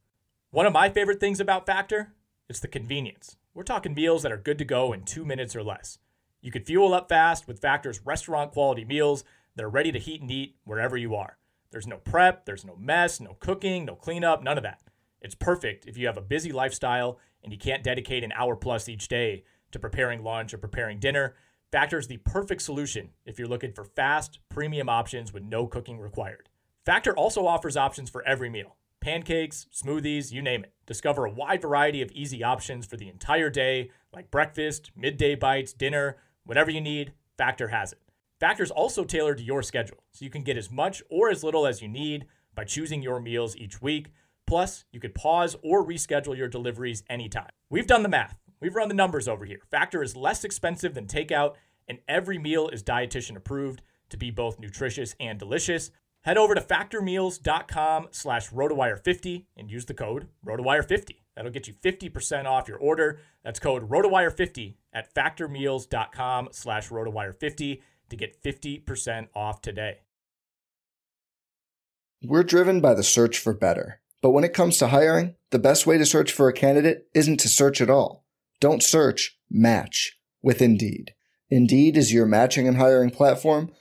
Speaker 3: One of my favorite things about Factor is the convenience. We're talking meals that are good to go in two minutes or less. You can fuel up fast with Factor's restaurant quality meals that are ready to heat and eat wherever you are. There's no prep, there's no mess, no cooking, no cleanup, none of that. It's perfect if you have a busy lifestyle and you can't dedicate an hour plus each day to preparing lunch or preparing dinner. Factor is the perfect solution if you're looking for fast, premium options with no cooking required. Factor also offers options for every meal pancakes, smoothies, you name it. Discover a wide variety of easy options for the entire day, like breakfast, midday bites, dinner, whatever you need, Factor has it. Factor's also tailored to your schedule, so you can get as much or as little as you need by choosing your meals each week. Plus, you could pause or reschedule your deliveries anytime. We've done the math. We've run the numbers over here. Factor is less expensive than takeout, and every meal is dietitian approved to be both nutritious and delicious. Head over to factormeals.com slash rotowire50 and use the code rotowire50. That'll get you 50% off your order. That's code rotowire50 at factormeals.com slash rotowire50 to get 50% off today.
Speaker 4: We're driven by the search for better. But when it comes to hiring, the best way to search for a candidate isn't to search at all. Don't search, match with Indeed. Indeed is your matching and hiring platform –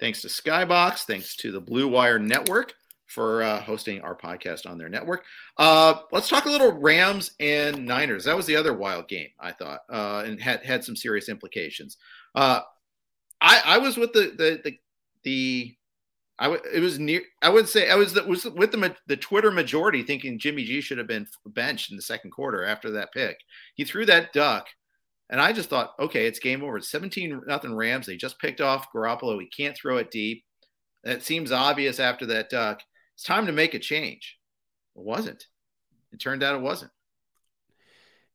Speaker 1: Thanks to Skybox. Thanks to the Blue Wire Network for uh, hosting our podcast on their network. Uh, let's talk a little Rams and Niners. That was the other wild game, I thought, uh, and had had some serious implications. Uh, I, I was with the the the, the I w- it was near. I would say I was the, was with the the Twitter majority thinking Jimmy G should have been benched in the second quarter after that pick. He threw that duck and I just thought, okay, it's game over. It's 17 nothing Rams. They just picked off Garoppolo. He can't throw it deep. That seems obvious after that duck. It's time to make a change. It wasn't. It turned out it wasn't.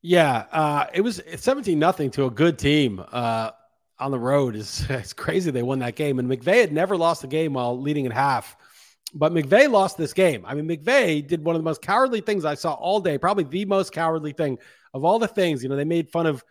Speaker 2: Yeah, uh, it was 17 nothing to a good team uh, on the road. Is it's crazy they won that game. And McVay had never lost a game while leading at half. But McVay lost this game. I mean, McVay did one of the most cowardly things I saw all day, probably the most cowardly thing of all the things. You know, they made fun of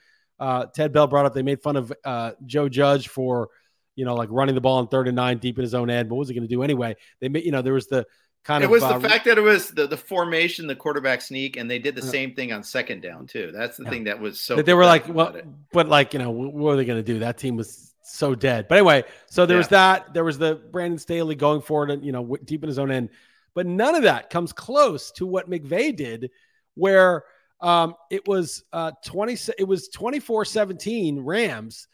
Speaker 2: uh, Ted Bell brought up they made fun of uh, Joe Judge for, you know, like running the ball on third and nine deep in his own end. But what was he going to do anyway? They made, you know, there was the kind
Speaker 1: it
Speaker 2: of.
Speaker 1: It was
Speaker 2: uh,
Speaker 1: the fact that it was the, the formation, the quarterback sneak, and they did the same thing on second down too. That's the yeah. thing that was so.
Speaker 2: That they were like, well, it. but like, you know, what are they going to do? That team was so dead. But anyway, so there yeah. was that. There was the Brandon Staley going forward and, you know, deep in his own end. But none of that comes close to what McVay did, where um, it was uh, 20 it was 24-17 Rams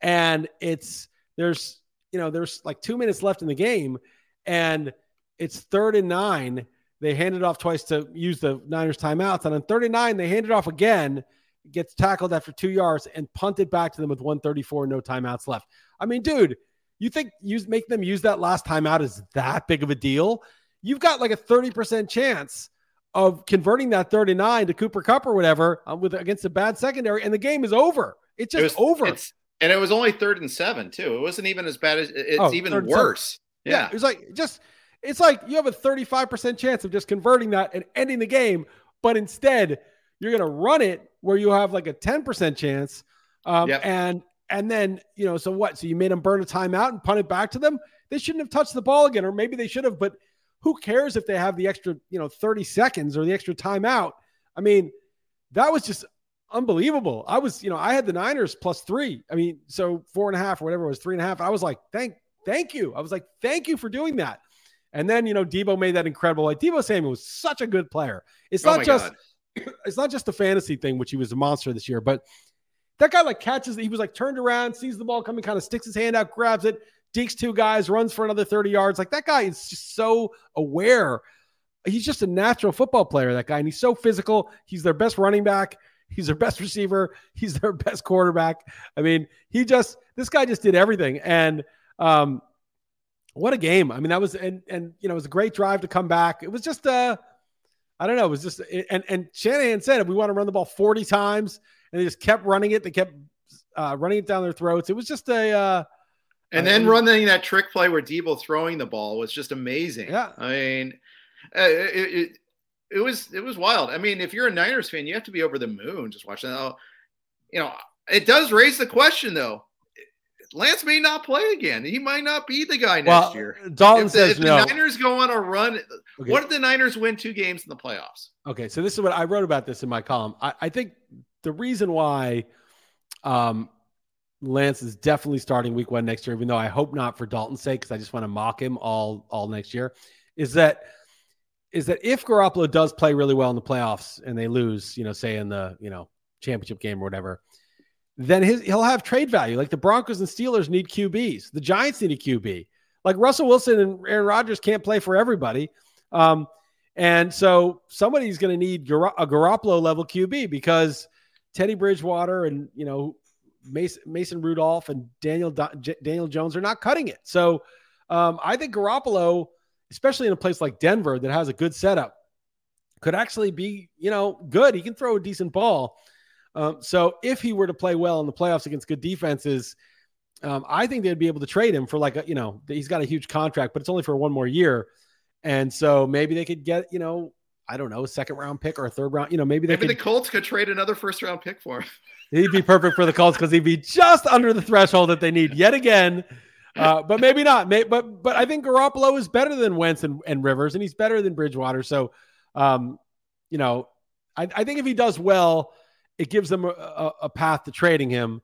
Speaker 2: and it's there's you know there's like 2 minutes left in the game and it's third and 9 they handed off twice to use the Niners timeouts and on 39 they handed off again gets tackled after 2 yards and punted back to them with 134 no timeouts left. I mean dude, you think use make them use that last timeout is that big of a deal? You've got like a 30% chance of converting that 39 to Cooper Kupp or whatever uh, with against a bad secondary, and the game is over. It's just it was, over. It's,
Speaker 1: and it was only third and seven too. It wasn't even as bad as it's oh, even worse. Yeah. yeah,
Speaker 2: it was like just it's like you have a 35% chance of just converting that and ending the game, but instead you're going to run it where you have like a 10% chance. Um, yep. and and then you know so what? So you made them burn a timeout and punt it back to them. They shouldn't have touched the ball again, or maybe they should have, but who cares if they have the extra, you know, 30 seconds or the extra timeout? I mean, that was just unbelievable. I was, you know, I had the Niners plus three. I mean, so four and a half or whatever it was, three and a half. I was like, thank, thank you. I was like, thank you for doing that. And then, you know, Deebo made that incredible. Like Deebo Samuel was such a good player. It's oh not just, God. it's not just the fantasy thing, which he was a monster this year, but that guy like catches, he was like turned around, sees the ball coming, kind of sticks his hand out, grabs it, dekes two guys, runs for another 30 yards. Like that guy is just so aware. He's just a natural football player, that guy. And he's so physical. He's their best running back. He's their best receiver. He's their best quarterback. I mean, he just, this guy just did everything. And, um, what a game. I mean, that was, and, and, you know, it was a great drive to come back. It was just, uh, I don't know. It was just, and, and Shanahan said, we want to run the ball 40 times and they just kept running it. They kept uh, running it down their throats. It was just a, uh,
Speaker 1: and then running that trick play where Deebo throwing the ball was just amazing.
Speaker 2: Yeah.
Speaker 1: I mean, uh, it, it, it, was it was wild. I mean, if you're a Niners fan, you have to be over the moon just watching that. You know, it does raise the question though. Lance may not play again. He might not be the guy well, next year.
Speaker 2: Dalton if the, says if
Speaker 1: no. the Niners go on a run, okay. what if the Niners win two games in the playoffs?
Speaker 2: Okay, so this is what I wrote about this in my column. I, I think the reason why um, Lance is definitely starting week one next year, even though I hope not for Dalton's sake, because I just want to mock him all all next year. Is that is that if Garoppolo does play really well in the playoffs and they lose, you know, say in the you know championship game or whatever, then his he'll have trade value. Like the Broncos and Steelers need QBs, the Giants need a QB. Like Russell Wilson and Aaron Rodgers can't play for everybody. Um, and so somebody's going to need a Garoppolo level QB because Teddy Bridgewater and you know Mason, Rudolph and Daniel Daniel Jones are not cutting it. So um, I think Garoppolo, especially in a place like Denver that has a good setup, could actually be you know good. He can throw a decent ball. Um, so if he were to play well in the playoffs against good defenses, um, I think they'd be able to trade him for like a, you know he's got a huge contract, but it's only for one more year, and so maybe they could get you know I don't know second round pick or a third round. You know maybe they
Speaker 1: maybe
Speaker 2: could,
Speaker 1: the Colts could trade another first round pick for him.
Speaker 2: He'd be perfect for the Colts because he'd be just under the threshold that they need yet again. Uh, but maybe not. May, but but I think Garoppolo is better than Wentz and, and Rivers, and he's better than Bridgewater. So, um, you know, I, I think if he does well, it gives them a, a, a path to trading him,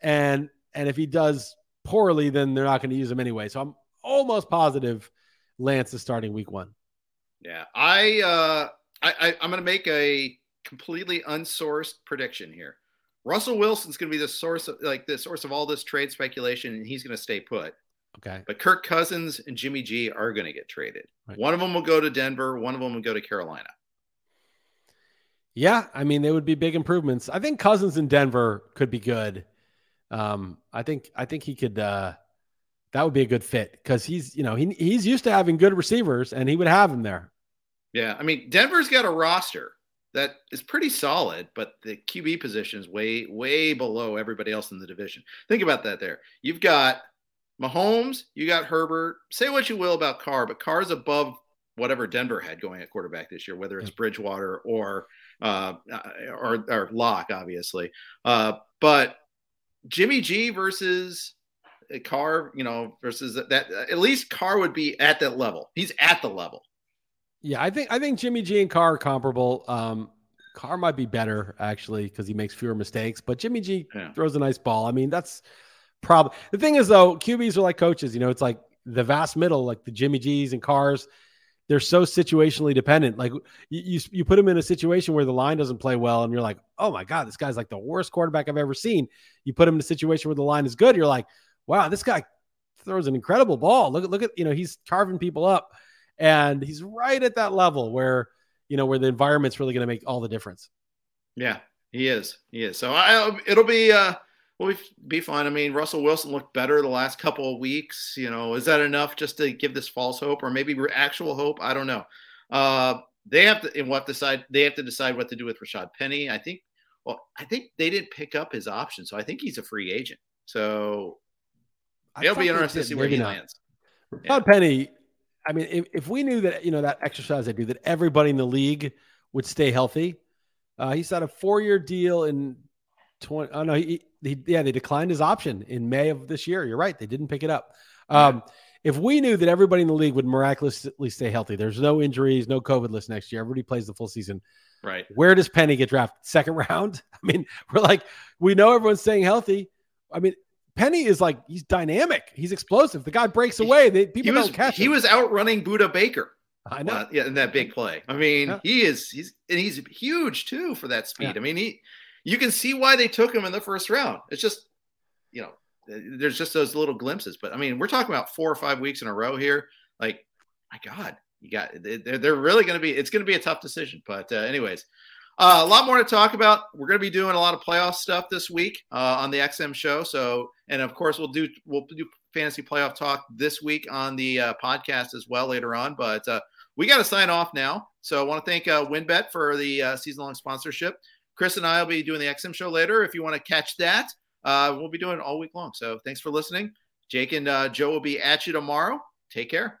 Speaker 2: and and if he does poorly, then they're not going to use him anyway. So I'm almost positive Lance is starting week one.
Speaker 1: Yeah, I uh, I, I I'm going to make a completely unsourced prediction here. Russell Wilson's going to be the source of like the source of all this trade speculation, and he's going to stay put.
Speaker 2: Okay.
Speaker 1: But Kirk Cousins and Jimmy G are going to get traded.
Speaker 2: Right.
Speaker 1: One of them will go to Denver. One of them will go to Carolina.
Speaker 2: Yeah, I mean they would be big improvements. I think Cousins in Denver could be good. Um, I think I think he could. Uh, that would be a good fit because he's you know he he's used to having good receivers and he would have him there.
Speaker 1: Yeah, I mean Denver's got a roster that is pretty solid, but the QB position is way way below everybody else in the division. Think about that. There, you've got Mahomes, you got Herbert. Say what you will about Carr, but Carr's above whatever Denver had going at quarterback this year, whether it's Bridgewater or uh, or or Lock, obviously. Uh, but Jimmy G versus Carr, you know, versus that, that at least Carr would be at that level. He's at the level.
Speaker 2: Yeah, I think I think Jimmy G and Carr are comparable. Um, Carr might be better actually because he makes fewer mistakes, but Jimmy G
Speaker 1: Yeah.
Speaker 2: throws a nice ball. I mean, that's probably the thing is though, QBs are like coaches. You know, it's like the vast middle, like the Jimmy G's and Carrs. They're so situationally dependent. Like you, you, you put them in a situation where the line doesn't play well, and you're like, oh my god, this guy's like the worst quarterback I've ever seen. You put him in a situation where the line is good, you're like, wow, this guy throws an incredible ball. Look at look at you know he's carving people up, and he's right at that level where you know where the environment's really going to make all the difference.
Speaker 1: Yeah, he is. He is. So I, it'll be uh, will be, fine. I mean, Russell Wilson looked better the last couple of weeks. You know, is that enough just to give this false hope or maybe actual hope? I don't know. Uh, they have to and what decide. They have to decide what to do with Rashad Penny. I think. Well, I think they didn't pick up his option, so I think he's a free agent. So it'll be
Speaker 2: they
Speaker 1: interesting to see where
Speaker 2: maybe
Speaker 1: he
Speaker 2: not.
Speaker 1: lands.
Speaker 2: Rashad Penny, I mean, if, if we knew that, you know, that exercise they do, that everybody in the league would stay healthy, uh, he's had a four year deal in 20. Oh, no, he, he, yeah, they declined his option in May of this year. You're right. They didn't pick it up. Um, If we knew that everybody in the league would miraculously stay healthy, there's no injuries, no COVID list next year, everybody plays the full season.
Speaker 1: Right.
Speaker 2: Where does Penny get drafted? Second round? I mean, we're like, we know everyone's staying healthy. I mean, Penny is like, he's dynamic. He's explosive. The guy breaks away. They, people
Speaker 1: he was
Speaker 2: don't catch
Speaker 1: he
Speaker 2: him.
Speaker 1: was outrunning Budda Baker.
Speaker 2: I know.
Speaker 1: Uh, yeah, in that big play. I mean,
Speaker 2: Yeah.
Speaker 1: he is he's and he's huge too for that speed.
Speaker 2: Yeah.
Speaker 1: I mean, he you can see why they took him in the first round. It's just you know, there's just those little glimpses. But I mean, we're talking about four or five weeks in a row here. Like, my God, you got they're, they're really going to be. It's going to be a tough decision. But uh, anyways. Uh, a lot more to talk about. We're going to be doing a lot of playoff stuff this week uh, on the XM show. So, and of course, we'll do we'll do fantasy playoff talk this week on the uh, podcast as well later on. But uh, we got to sign off now. So I want to thank uh, WynnBET for the uh, season long sponsorship. Chris and I will be doing the XM show later. If you want to catch that, we'll be doing it all week long. So thanks for listening. Jake and Joe will be at you tomorrow. Take care.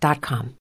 Speaker 5: dot com.